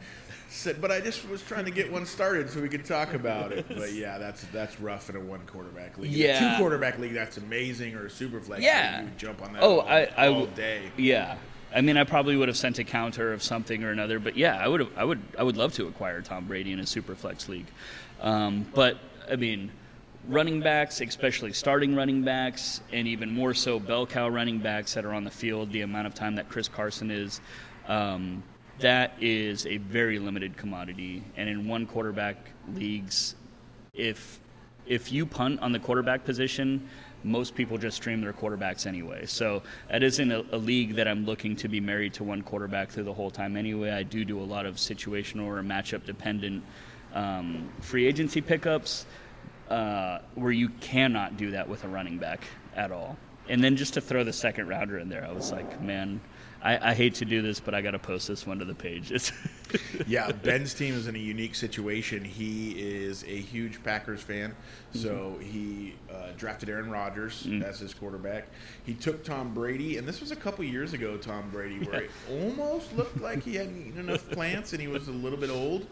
said, "But I just was trying to get one started so we could talk about it." But yeah, that's that's rough in a one quarterback league. Yeah. two quarterback league, that's amazing, or a super flex Yeah. league, you jump on that. Oh, all, I, I all day. Yeah, I mean, I probably would have sent a counter of something or another, but yeah, I would have, I would, I would love to acquire Tom Brady in a super flex league. Um, but I mean, running backs, especially starting running backs, and even more so bell cow running backs that are on the field, the amount of time that Chris Carson is. Um, that is a very limited commodity, and in one quarterback leagues, if if you punt on the quarterback position, most people just stream their quarterbacks anyway. So that isn't a, a league that I'm looking to be married to one quarterback through the whole time anyway. I do do a lot of situational or matchup dependent um, free agency pickups uh, where you cannot do that with a running back at all. And then just to throw the second rounder in there, I was like, man, I, I hate to do this, but I got to post this one to the page. Yeah, Ben's team is in a unique situation. He is a huge Packers fan, so Mm-hmm. he uh, drafted Aaron Rodgers Mm. as his quarterback. He took Tom Brady, and this was a couple years ago. Tom Brady, where it almost looked like he hadn't eaten enough plants, and he was a little bit old.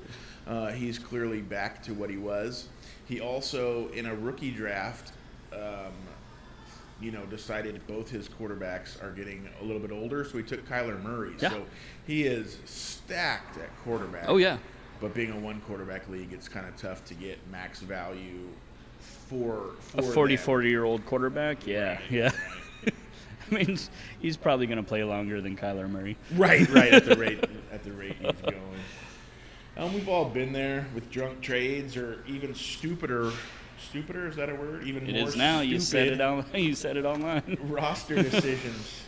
Uh, he's clearly back to what he was. He also, in a rookie draft, um, you know, decided both his quarterbacks are getting a little bit older, so he took Kyler Murray. Yeah. So he is stacked at quarterback. oh yeah, But being a one quarterback league, it's kind of tough to get max value for, for a 40, them. 40 year old quarterback. Yeah, Right, yeah. I mean, he's probably going to play longer than Kyler Murray. Right, right at the rate at the rate he's going. Um, we've all been there with drunk trades, or even stupider. Stupider is that a word? Even It more is now. You said it on. You said it online. roster decisions.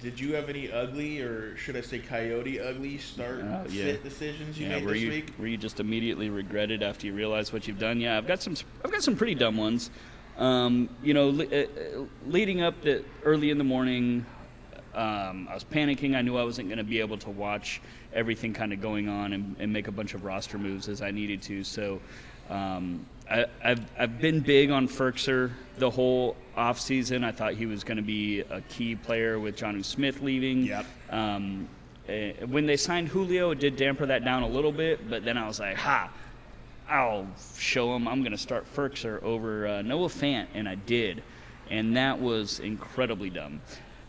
Did you have any ugly, or should I say coyote ugly, start Oh, yeah. sit decisions you Yeah, made were this you week? were you just immediately regretted after you realized what you've done? Yeah, I've got some. I've got some pretty dumb ones. Um, you know, le- uh, uh, leading up to early in the morning, um, I was panicking. I knew I wasn't going to be able to watch everything kind of going on and, and make a bunch of roster moves as I needed to. So. Um, I, I've, I've been big on Firkser the whole offseason. I thought he was going to be a key player with Jonnu Smith leaving. Yep. Um, eh, when they signed Julio, it did damper that down a little bit, but then I was like, ha, I'll show him I'm going to start Firkser over uh, Noah Fant, and I did. And that was incredibly dumb.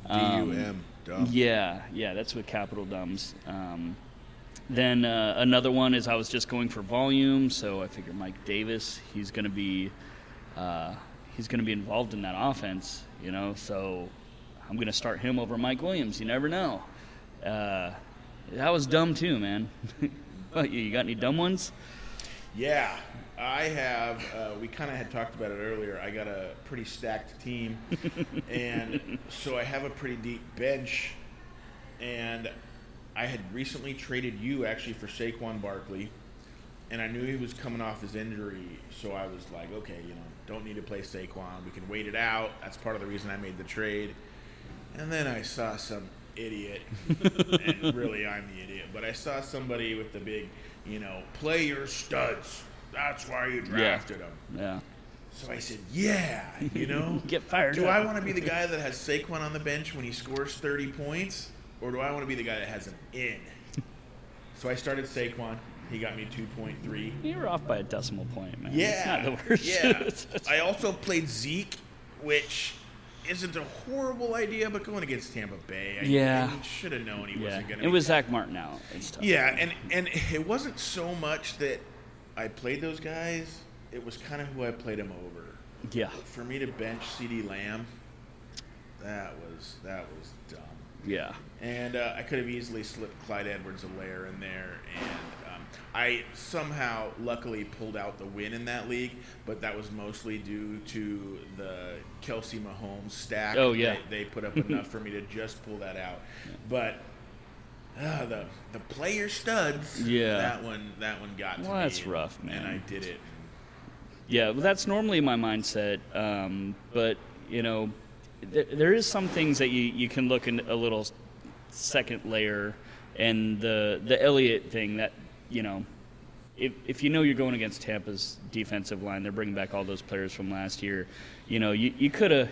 Um, D-U-M, dumb. Yeah, yeah, that's what capital dumbs. Um, then uh, another one is I was just going for volume, so I figured Mike Davis, he's going to be, uh, he's going to be involved in that offense, you know. So I'm going to start him over Mike Williams. You never know. Uh, that was dumb too, man. You got any dumb ones? Yeah, I have. Uh, we kind of had talked about it earlier. I got a pretty stacked team, and so I have a pretty deep bench. And I had recently traded you actually for Saquon Barkley, and I knew he was coming off his injury, so I was like, okay, you know, don't need to play Saquon. We can wait it out. That's part of the reason I made the trade. And then I saw some idiot, and really I'm the idiot, but I saw somebody with the big, you know, play your studs. That's why you drafted him. Yeah. So I said, yeah, you know. Get fired Do up. I want to be the guy that has Saquon on the bench when he scores 30 points, or do I want to be the guy that has an in? So I started Saquon. He got me 2.3. You were off by a decimal point, man. Yeah. It's not the worst. Yeah. I also played Zeke, which isn't a horrible idea, but going against Tampa Bay, I, Yeah. I should have known he yeah. wasn't going to It was Zack Martin out. It's tough. Yeah, and, and it wasn't so much that I played those guys, it was kind of who I played them over. Yeah. For me to bench CeeDee Lamb, that was that was dumb. Yeah. And uh, I could have easily slipped Clyde Edwards-Helaire in there. And um, I somehow, luckily, pulled out the win in that league, but that was mostly due to the Kelce Mahomes stack. Oh, yeah. They, they put up enough for me to just pull that out. But uh, the the player studs, Yeah. that one that one got to Well, me. that's rough, man. And. I did it. Yeah, well, that's normally my mindset. Um, but you know, th- there is some things that you, you can look in a little second layer, and the the Elliott thing that you know, if if you know you're going against Tampa's defensive line, they're bringing back all those players from last year. You know, you you could have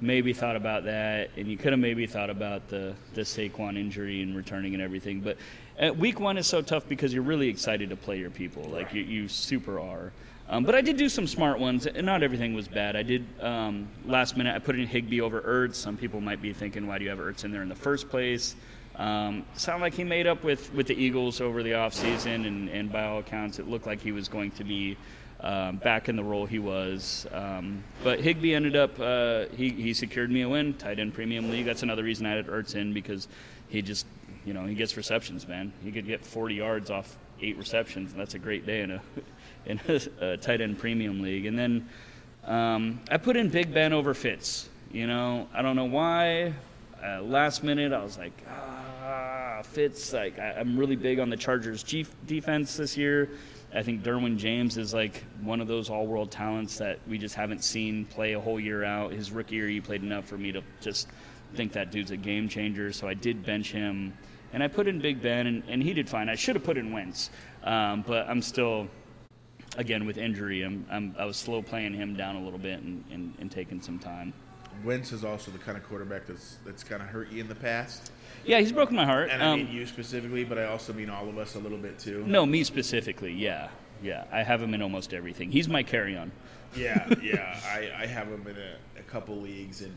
maybe thought about that, and you could have maybe thought about the the Saquon injury and returning and everything. But uh, week one is so tough because you're really excited to play your people, like you, you super are. Um, but I did do some smart ones, and not everything was bad. I did um, last minute. I put in Higbee over Ertz. Some people might be thinking, why do you have Ertz in there in the first place? Um, sound like he made up with, with the Eagles over the offseason, and, and by all accounts, it looked like he was going to be um, back in the role he was. Um, but Higbee ended up, uh, he, he secured me a win, tight end premium league. That's another reason I had Ertz in because he just, you know, he gets receptions, man. He could get 40 yards off eight receptions, and that's a great day in a, in a, a tight end premium league. And then um, I put in Big Ben over Fitz. You know, I don't know why. Uh, last minute, I was like, ah, Fitz. Like, I, I'm really big on the Chargers' chief defense this year. I think Derwin James is like one of those all-world talents that we just haven't seen play a whole year out. His rookie year, he played enough for me to just think that dude's a game changer. So I did bench him, and I put in Big Ben, and, and he did fine. I should have put in Wentz, um, but I'm still, again with injury, I'm, I'm, i was slow playing him down a little bit and, and, and taking some time. Wentz is also the kind of quarterback that's that's kind of hurt you in the past. Yeah, he's broken my heart. And I um, mean you specifically, but I also mean all of us a little bit too. No, me specifically. Yeah, yeah. I have him in almost everything. He's my carry on. Yeah, yeah. I, I have him in a, a couple leagues, and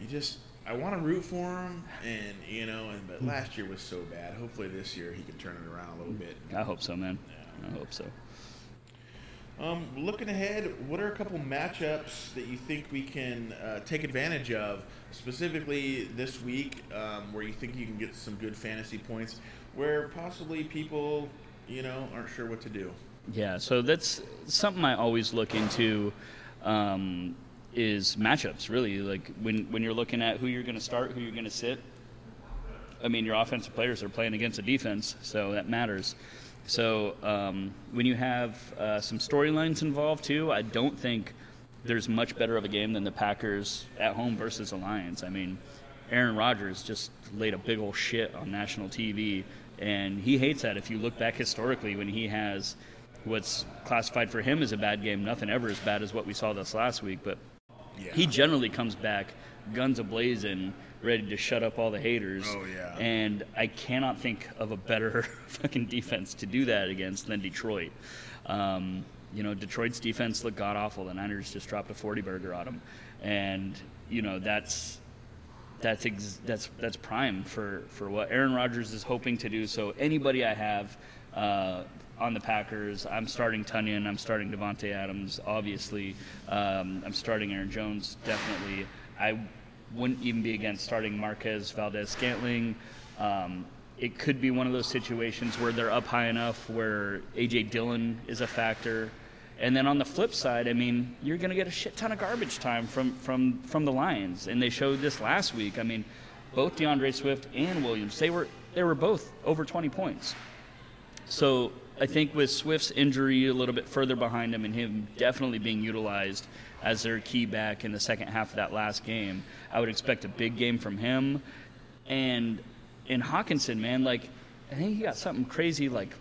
you just I want to root for him, and you know, and but last year was so bad. Hopefully this year he can turn it around a little bit. I hope so, man. Yeah. I hope so. Um, looking ahead, what are a couple matchups that you think we can uh, take advantage of, specifically this week, um, where you think you can get some good fantasy points, where possibly people, you know, aren't sure what to do? Yeah, so that's something I always look into. Um, is matchups really like when when you're looking at who you're going to start, who you're going to sit. I mean, your offensive players are playing against a defense, so that matters. So um, when you have uh, some storylines involved too, I don't think there's much better of a game than the Packers at home versus the Lions. I mean, Aaron Rodgers just laid a big old shit on national TV, and he hates that. If you look back historically, when he has what's classified for him as a bad game, nothing ever as bad as what we saw this last week, but yeah. he generally comes back guns ablazing ready to shut up all the haters. Oh yeah. And I cannot think of a better fucking defense to do that against than Detroit. Um, you know, Detroit's defense looked god awful. The Niners just dropped a 40 burger on them, and you know that's that's ex- that's that's prime for for what Aaron Rodgers is hoping to do. So anybody I have. Uh, on the Packers, I'm starting Tonyan. I'm starting Davante Adams. Obviously, um, I'm starting Aaron Jones. Definitely, I wouldn't even be against starting Marquez Valdes, Scantling. Um, it could be one of those situations where they're up high enough where AJ Dillon is a factor. And then on the flip side, I mean, you're going to get a shit ton of garbage time from, from, from the Lions. And they showed this last week. I mean, both D'Andre Swift and Williams, they were, they were both over 20 points. So I think with Swift's injury a little bit further behind him and him definitely being utilized as their key back in the second half of that last game, I would expect a big game from him. And in Hockenson, man, like I think he got something crazy like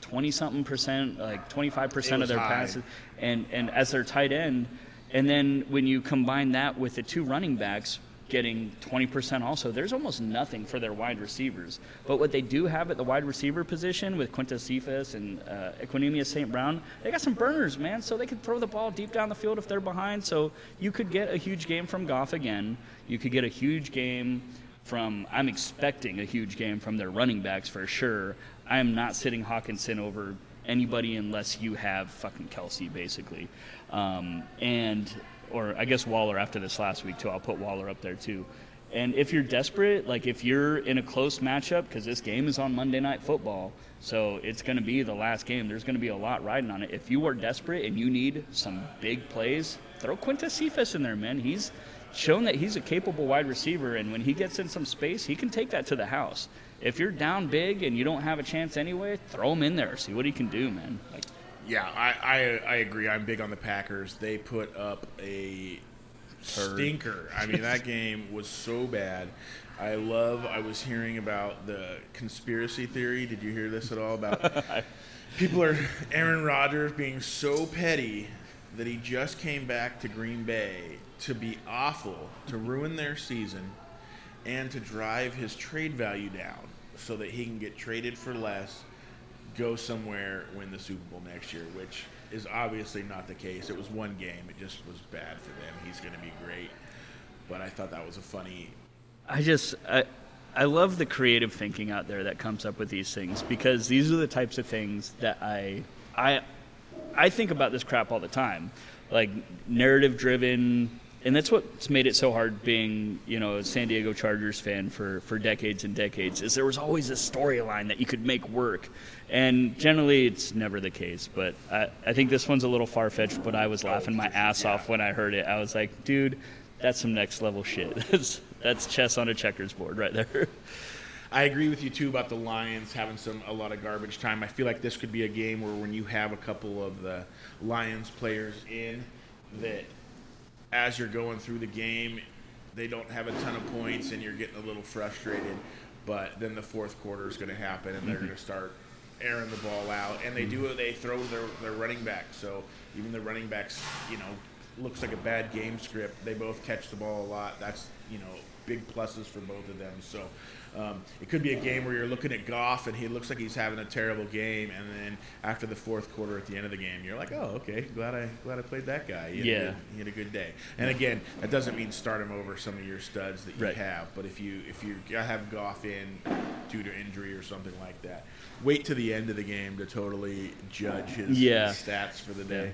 20 something percent, like 25 percent of their high. passes, and and as their tight end. And then when you combine that with the two running backs, getting 20% also. There's almost nothing for their wide receivers. But what they do have at the wide receiver position with Quintez Cephus and uh, St. Brown, they got some burners, man. So they can throw the ball deep down the field if they're behind. So you could get a huge game from Goff again. You could get a huge game from, I'm expecting a huge game from their running backs for sure. I am not sitting Hockenson over anybody unless you have fucking Kelce, basically. Um, and or I guess Waller after this last week too. I'll put Waller up there too. And if you're desperate, like if you're in a close matchup, because this game is on Monday Night Football, so it's going to be the last game. There's going to be a lot riding on it. If you are desperate and you need some big plays, throw Quintez Cephus in there, man. He's shown that he's a capable wide receiver, and when he gets in some space, he can take that to the house. If you're down big and you don't have a chance anyway, throw him in there. See what he can do, man. Like, yeah, I, I, I agree. I'm big on the Packers. They put up a stinker. I mean, that game was so bad. I love. I was hearing about the conspiracy theory. Did you hear this at all about people are Aaron Rodgers being so petty that he just came back to Green Bay to be awful, to ruin their season, and to drive his trade value down so that he can get traded for less go somewhere, win the Super Bowl next year, which is obviously not the case. It was one game. It just was bad for them. He's going to be great. But I thought that was a funny. I just. I, I love the creative thinking out there that comes up with these things because these are the types of things that I I I think about this crap all the time. Like narrative driven and that's what's made it so hard being you know a San Diego Chargers fan for for decades and decades is there was always a storyline that you could make work. And generally it's never the case but I, I think this one's a little far-fetched but I was laughing my ass off when I heard it. I was like dude that's some next level shit. That's that's chess on a checkers board right there. I agree with you too about the Lions having some a lot of garbage time. I feel like this could be a game where when you have a couple of the Lions players in that as you're going through the game, they don't have a ton of points and you're getting a little frustrated. But then the fourth quarter is going to happen and they're Mm-hmm. going to start airing the ball out. And they do it. They throw their their running back. So even the running backs, you know, looks like a bad game script. They both catch the ball a lot. That's you know big pluses for both of them. So um, it could be a game where you're looking at Goff and he looks like he's having a terrible game, and then after the fourth quarter, at the end of the game, you're like, oh, okay, glad I glad I played that guy. He had a Yeah. good- he had a good day. And again, that doesn't mean start him over some of your studs that you Right. have, but if you if you have Goff in due to injury or something like that, wait to the end of the game to totally judge his Yeah. stats for the day.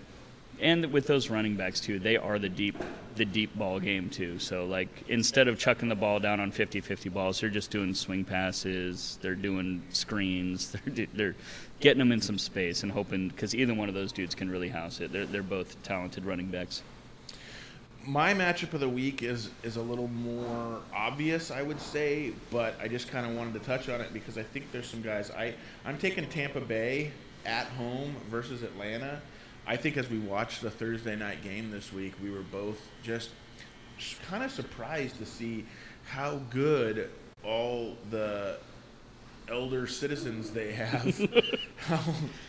And with those running backs too they are the deep the deep ball game too so like instead of chucking the ball down on 50-50 balls they're just doing swing passes they're doing screens they're, they're getting them in some space and hoping because either one of those dudes can really house it they're, they're both talented running backs my matchup of the week is is a little more obvious, I would say, but I just kind of wanted to touch on it because I think there's some guys. I I'm taking Tampa Bay at home versus Atlanta. I think as we watched the Thursday night game this week, we were both just, just kind of surprised to see how good all the elder citizens they have, how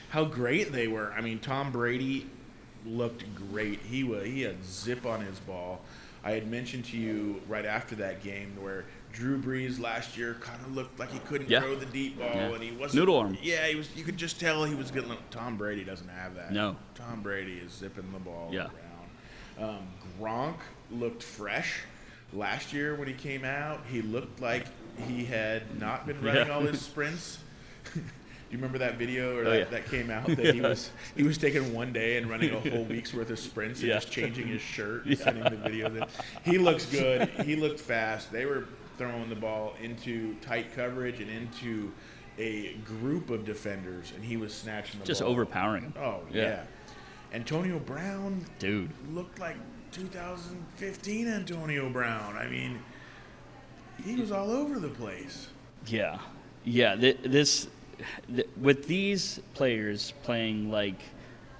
how great they were. I mean, Tom Brady looked great. He was he had zip on his ball. I had mentioned to you right after that game where Drew Brees last year kind of looked like he couldn't Yeah. throw the deep ball, Yeah. and he wasn't Noodle arm. Yeah, he was. You could just tell he was getting. Tom Brady doesn't have that. No. Tom Brady is zipping the ball Yeah. around. Um, Gronk looked fresh last year when he came out. He looked like he had not been running Yeah. all his sprints. You remember that video or Oh, that, yeah. that came out that he was he was taking one day and running a whole week's worth of sprints and Yeah. just changing his shirt and sending the video. in. He looks good. He looked fast. They were throwing the ball into tight coverage and into a group of defenders, and he was snatching the just ball. overpowering him Oh Yeah. yeah. Antonio Brown dude looked like 2015 Antonio Brown. I mean, he was all over the place. Yeah, yeah. Th- this th- with these players playing like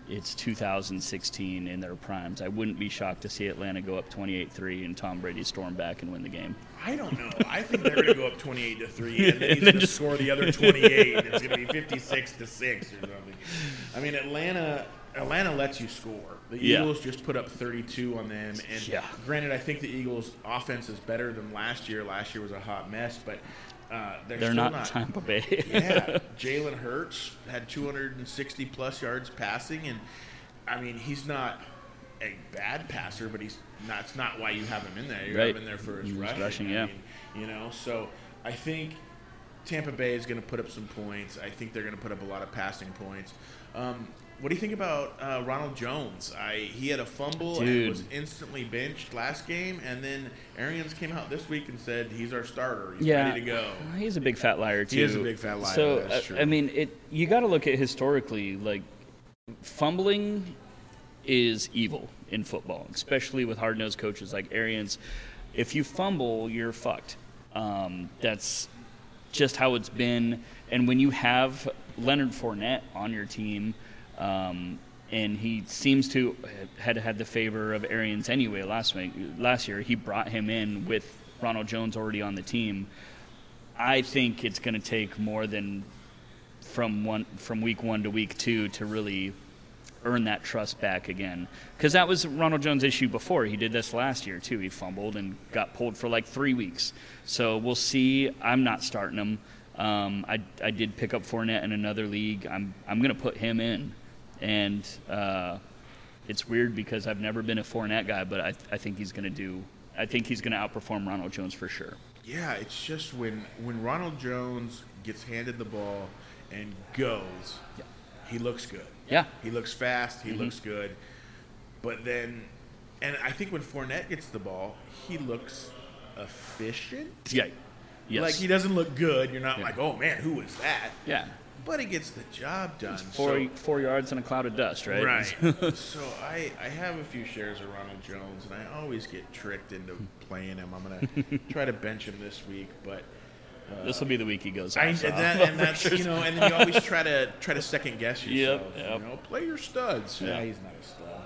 it's 2016 in their primes, I wouldn't be shocked to see Atlanta go up 28-3 and Tom Brady storm back and win the game. I don't know. I think they're going to go up 28 to 3 and then he's going to just- score the other 28 and it's going to be 56 to 6 or something. I mean, Atlanta Atlanta lets you score. The Yeah. Eagles just put up 32 on them and Yeah. granted I think the Eagles offense is better than last year. Last year was a hot mess, but uh, they're, They're still not, not Tampa Bay. yeah, Jalen Hurts had 260 plus yards passing, and I mean he's not a bad passer, but he's not. That's not why you have him in there. You Right. have him in there for his rushing. rushing, I yeah. mean, you know, so I think Tampa Bay is going to put up some points. I think they're going to put up a lot of passing points. Um, what do you think about uh, Ronald Jones? I he had a fumble and was instantly benched last game, and then Arians came out this week and said he's our starter. He's yeah, ready to go. He's a big fat liar too. He is a big fat liar, So that's uh, true. I mean, it. You got to look at historically, like fumbling is evil in football, especially with hard nosed coaches like Arians. If you fumble, you're fucked. Um, that's just how it's been. And when you have Leonard Fournette on your team, um, and he seems to had had the favor of Arians anyway last week. Last year, he brought him in with Ronald Jones already on the team. I think it's going to take more than from one from week one to week two to really earn that trust back again. Because that was Ronald Jones' issue before. He did this last year too. He fumbled and got pulled for like three weeks. So we'll see. I'm not starting him. Um, I, I did pick up Fournette in another league. I'm I'm going to put him in, and uh, it's weird because I've never been a Fournette guy, but I I think he's going to do. I think he's going to outperform Ronald Jones for sure. Yeah, it's just when when Ronald Jones gets handed the ball and goes, Yeah. he looks good. Yeah. He looks fast. He Mhm. looks good. But then, and I think when Fournette gets the ball, he looks efficient. Yeah. Yes. Like he doesn't look good. You're not Yeah. like, oh man, who was that? yeah. But he gets the job done. Four So- four yards in a cloud of dust, right? Right. so I, I have a few shares of Ronald Jones, and I always get tricked into playing him. I'm gonna try to bench him this week, but this will be the week he goes. Off, I, so. that, and that's you know, and then you always try to try to second guess yourself. Yep, yep. You know, play your studs. Yeah. Yeah, he's not a stud.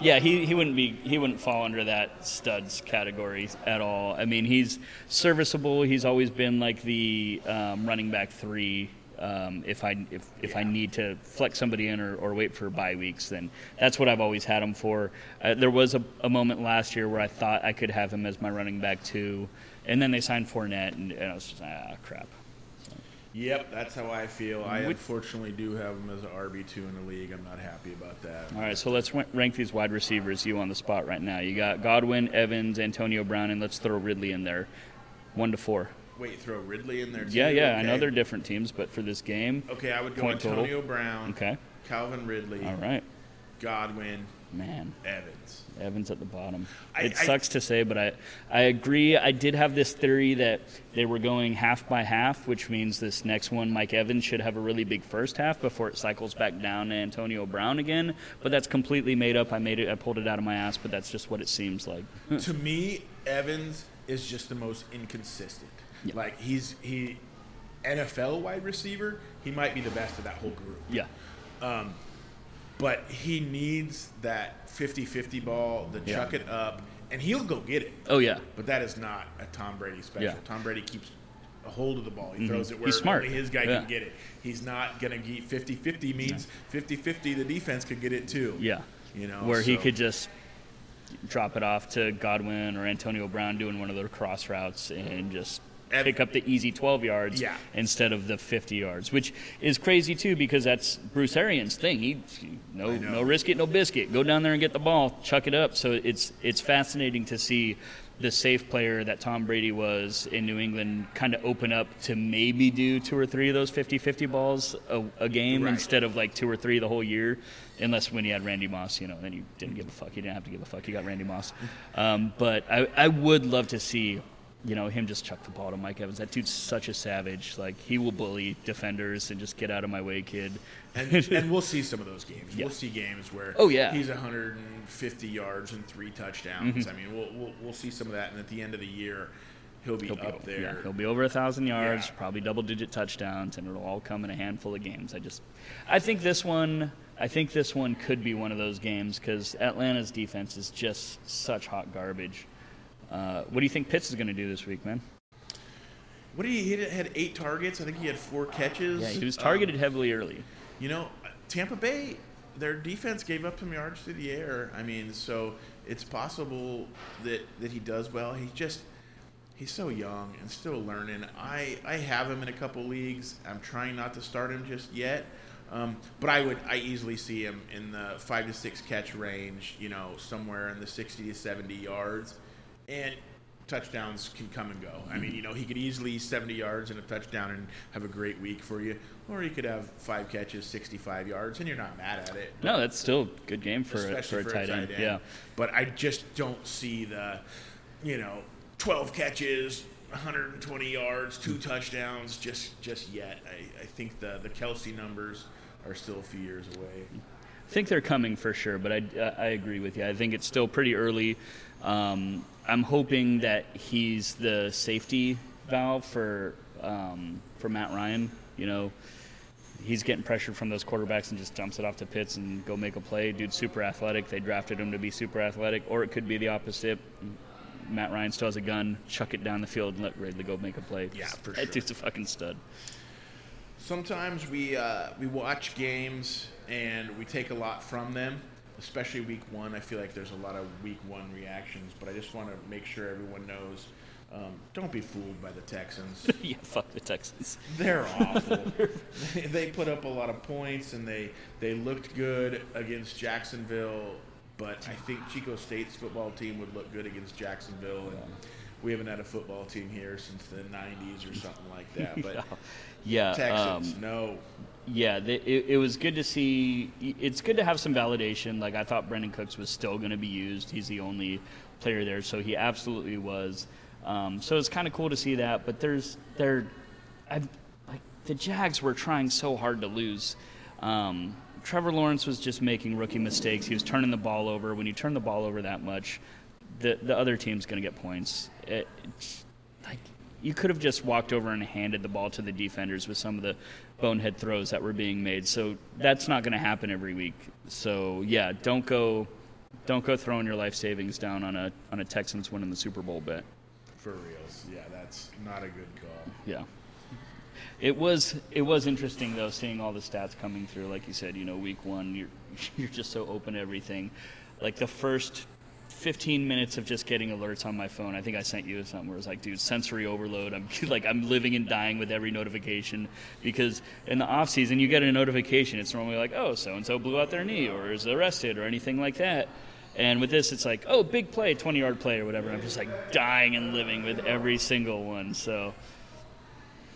Yeah, he, he wouldn't be he wouldn't fall under that studs category at all. I mean, he's serviceable. He's always been like the um, running back three. Um, if I if, if I need to flex somebody in or, or wait for bye weeks, then that's what I've always had him for. Uh, there was a, a moment last year where I thought I could have him as my running back too, and then they signed Fournette, and, and I was just ah crap. Yep, that's how I feel. I Which- unfortunately do have him as an RB two in the league. I'm not happy about that. All right, so let's rank these wide receivers. You on the spot right now? You got Godwin, Evans, Antonio Brown, and let's throw Ridley in there, one to four. Wait, throw Ridley in there too. Yeah, yeah. I know they're different teams, but for this game, Okay, I would go Point total. Antonio Brown, okay. Calvin Ridley, All right, Godwin, man. Evans. Evans at the bottom. I- it I- sucks to say, but I, I agree. I did have this theory that they were going half by half, which means this next one, Mike Evans, should have a really big first half before it cycles back down to Antonio Brown again. But that's completely made up. I made it. I pulled it out of my ass, but that's just what it seems like. to me, Evans is just the most inconsistent. Yeah. Like he's he NFL wide receiver, he might be the best of that whole group. yeah. Um, But he needs that 50-50 ball, the Yeah. chuck it up, and he'll go get it. Oh yeah. But that is not a Tom Brady special. Yeah. Mm-hmm. Tom Brady keeps a hold of the ball. He throws it where He's smart. only his guy Yeah. can get it. He's not going to get 50-50 means 50-50 the defense could get it too. Yeah. You know, where he could just drop it off to Godwin or Antonio Brown doing one of their cross routes and just pick up the easy 12 yards Yeah. instead of the 50 yards, which is crazy too because that's Bruce Arians' thing. He no no risk it, no biscuit. Go down there and get the ball, chuck it up. So it's it's fascinating to see the safe player that Tom Brady was in New England kind of open up to maybe do two or three of those 50-50 balls a, a game Right. instead of like two or three the whole year, unless when you had Randy Moss, you know, then you didn't give a fuck. You didn't have to give a fuck. You got Randy Moss. Um, but I, I would love to see, you know, him just chuck the ball to Mike Evans. That dude's such a savage. Like he will bully defenders and just get out of my way, kid. And, and we'll see some of those games. Yeah. We'll see games where Oh, yeah. Mm-hmm. he's 150 yards and three touchdowns. I mean, we'll, we'll we'll see some of that, and at the end of the year, he'll be He'll be, up there. Yeah, he'll be over a thousand yards, Yeah. probably double-digit touchdowns, and it'll all come in a handful of games. I just, I think this one, I think this one could be one of those games because Atlanta's defense is just such hot garbage. Uh, what do you think Pitts is going to do this week, man? What did he hit? Had eight targets. I think he had four catches. Yeah, he was Um, targeted heavily early. You know, Tampa Bay, their defense gave up some yards through the air. I mean, so it's possible that, that he does well. He just he's so young and still learning. I, I have him in a couple leagues. I'm trying not to start him just yet. Um, but I would I easily see him in the five to six catch range, you know, somewhere in the sixty to seventy yards. And touchdowns can come and go. I mean, you know, he could easily 70 yards and a touchdown and have a great week for you, or he could have five catches, 65 yards, and you're not mad at it. No, that's still a good game for a, for especially a tight end. Yeah. But I just don't see the, you know, 12 catches, 120 yards, two touchdowns just just yet. I, I think the the Kelce numbers are still a few years away. I think they're coming for sure, but I, I agree with you. I think it's still pretty early. Um, I'm hoping that he's the safety valve for um, for Matt Ryan. You know, he's getting pressure from those quarterbacks and just dumps it off to Pitts and go make a play. Dude's super athletic. They drafted him to be super athletic, or it could be the opposite. Matt Ryan still has a gun. Chuck it down the field and let Ridley go make a play. Yeah, for that sure. dude's a fucking stud. Sometimes we uh, we watch games and we take a lot from them, especially week one. I feel like there's a lot of week one reactions, but I just want to make sure everyone knows. Um, don't be fooled by the Texans. yeah, fuck the Texans. They're awful. they, they put up a lot of points and they they looked good against Jacksonville, but I think Chico State's football team would look good against Jacksonville. And we haven't had a football team here since the '90s or something like that. But yeah, Texans, um, no. Yeah, the, it, it was good to see. It's good to have some validation. Like I thought Brandin Cooks was still going to be used. He's the only player there, so he absolutely was. Um, so it's kind of cool to see that. But there's there, I like the Jags were trying so hard to lose. Um, Trevor Lawrence was just making rookie mistakes. He was turning the ball over. When you turn the ball over that much, the the other team's going to get points. It, it's, like you could have just walked over and handed the ball to the defenders with some of the bonehead throws that were being made. So that's not going to happen every week. So yeah, don't go don't go throwing your life savings down on a on a Texans winning the Super Bowl bet. For reals, yeah, that's not a good call. Yeah. It was it was interesting though seeing all the stats coming through. Like you said, you know, week one, you're you're just so open to everything. Like the first 15 minutes of just getting alerts on my phone. I think I sent you something where it was like, dude, sensory overload. I'm like, I'm living and dying with every notification because in the off season, you get a notification. It's normally like, oh, so and so blew out their knee or is arrested or anything like that. And with this, it's like, oh, big play, 20 yard play or whatever. I'm just like dying and living with every single one. So,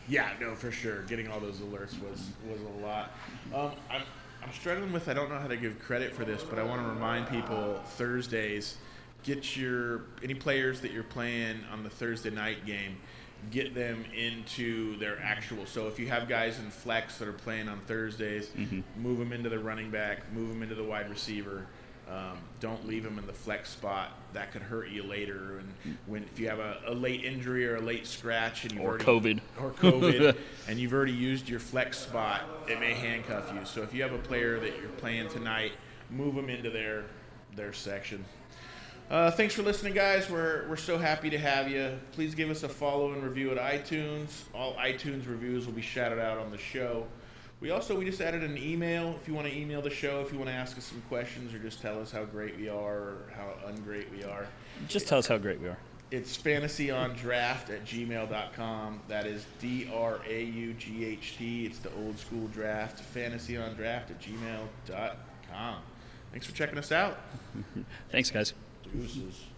yeah, no, for sure. Getting all those alerts was was a lot. Um, I'm I'm struggling with. I don't know how to give credit for this, but I want to remind people Thursdays. Get your any players that you're playing on the Thursday night game. Get them into their actual. So if you have guys in flex that are playing on Thursdays, mm-hmm. move them into the running back, move them into the wide receiver. Um, don't leave them in the flex spot. That could hurt you later. And when if you have a, a late injury or a late scratch and you or already, COVID or COVID and you've already used your flex spot, it may handcuff you. So if you have a player that you're playing tonight, move them into their their section. Uh, thanks for listening, guys. We're, we're so happy to have you. Please give us a follow and review at iTunes. All iTunes reviews will be shouted out on the show. We also we just added an email. If you want to email the show, if you want to ask us some questions or just tell us how great we are or how ungreat we are, just tell us how great we are. It's fantasyondraught at gmail.com. That is D R A U G H T. It's the old school draft. Fantasyondraught at gmail.com. Thanks for checking us out. Thanks, guys. Deuces.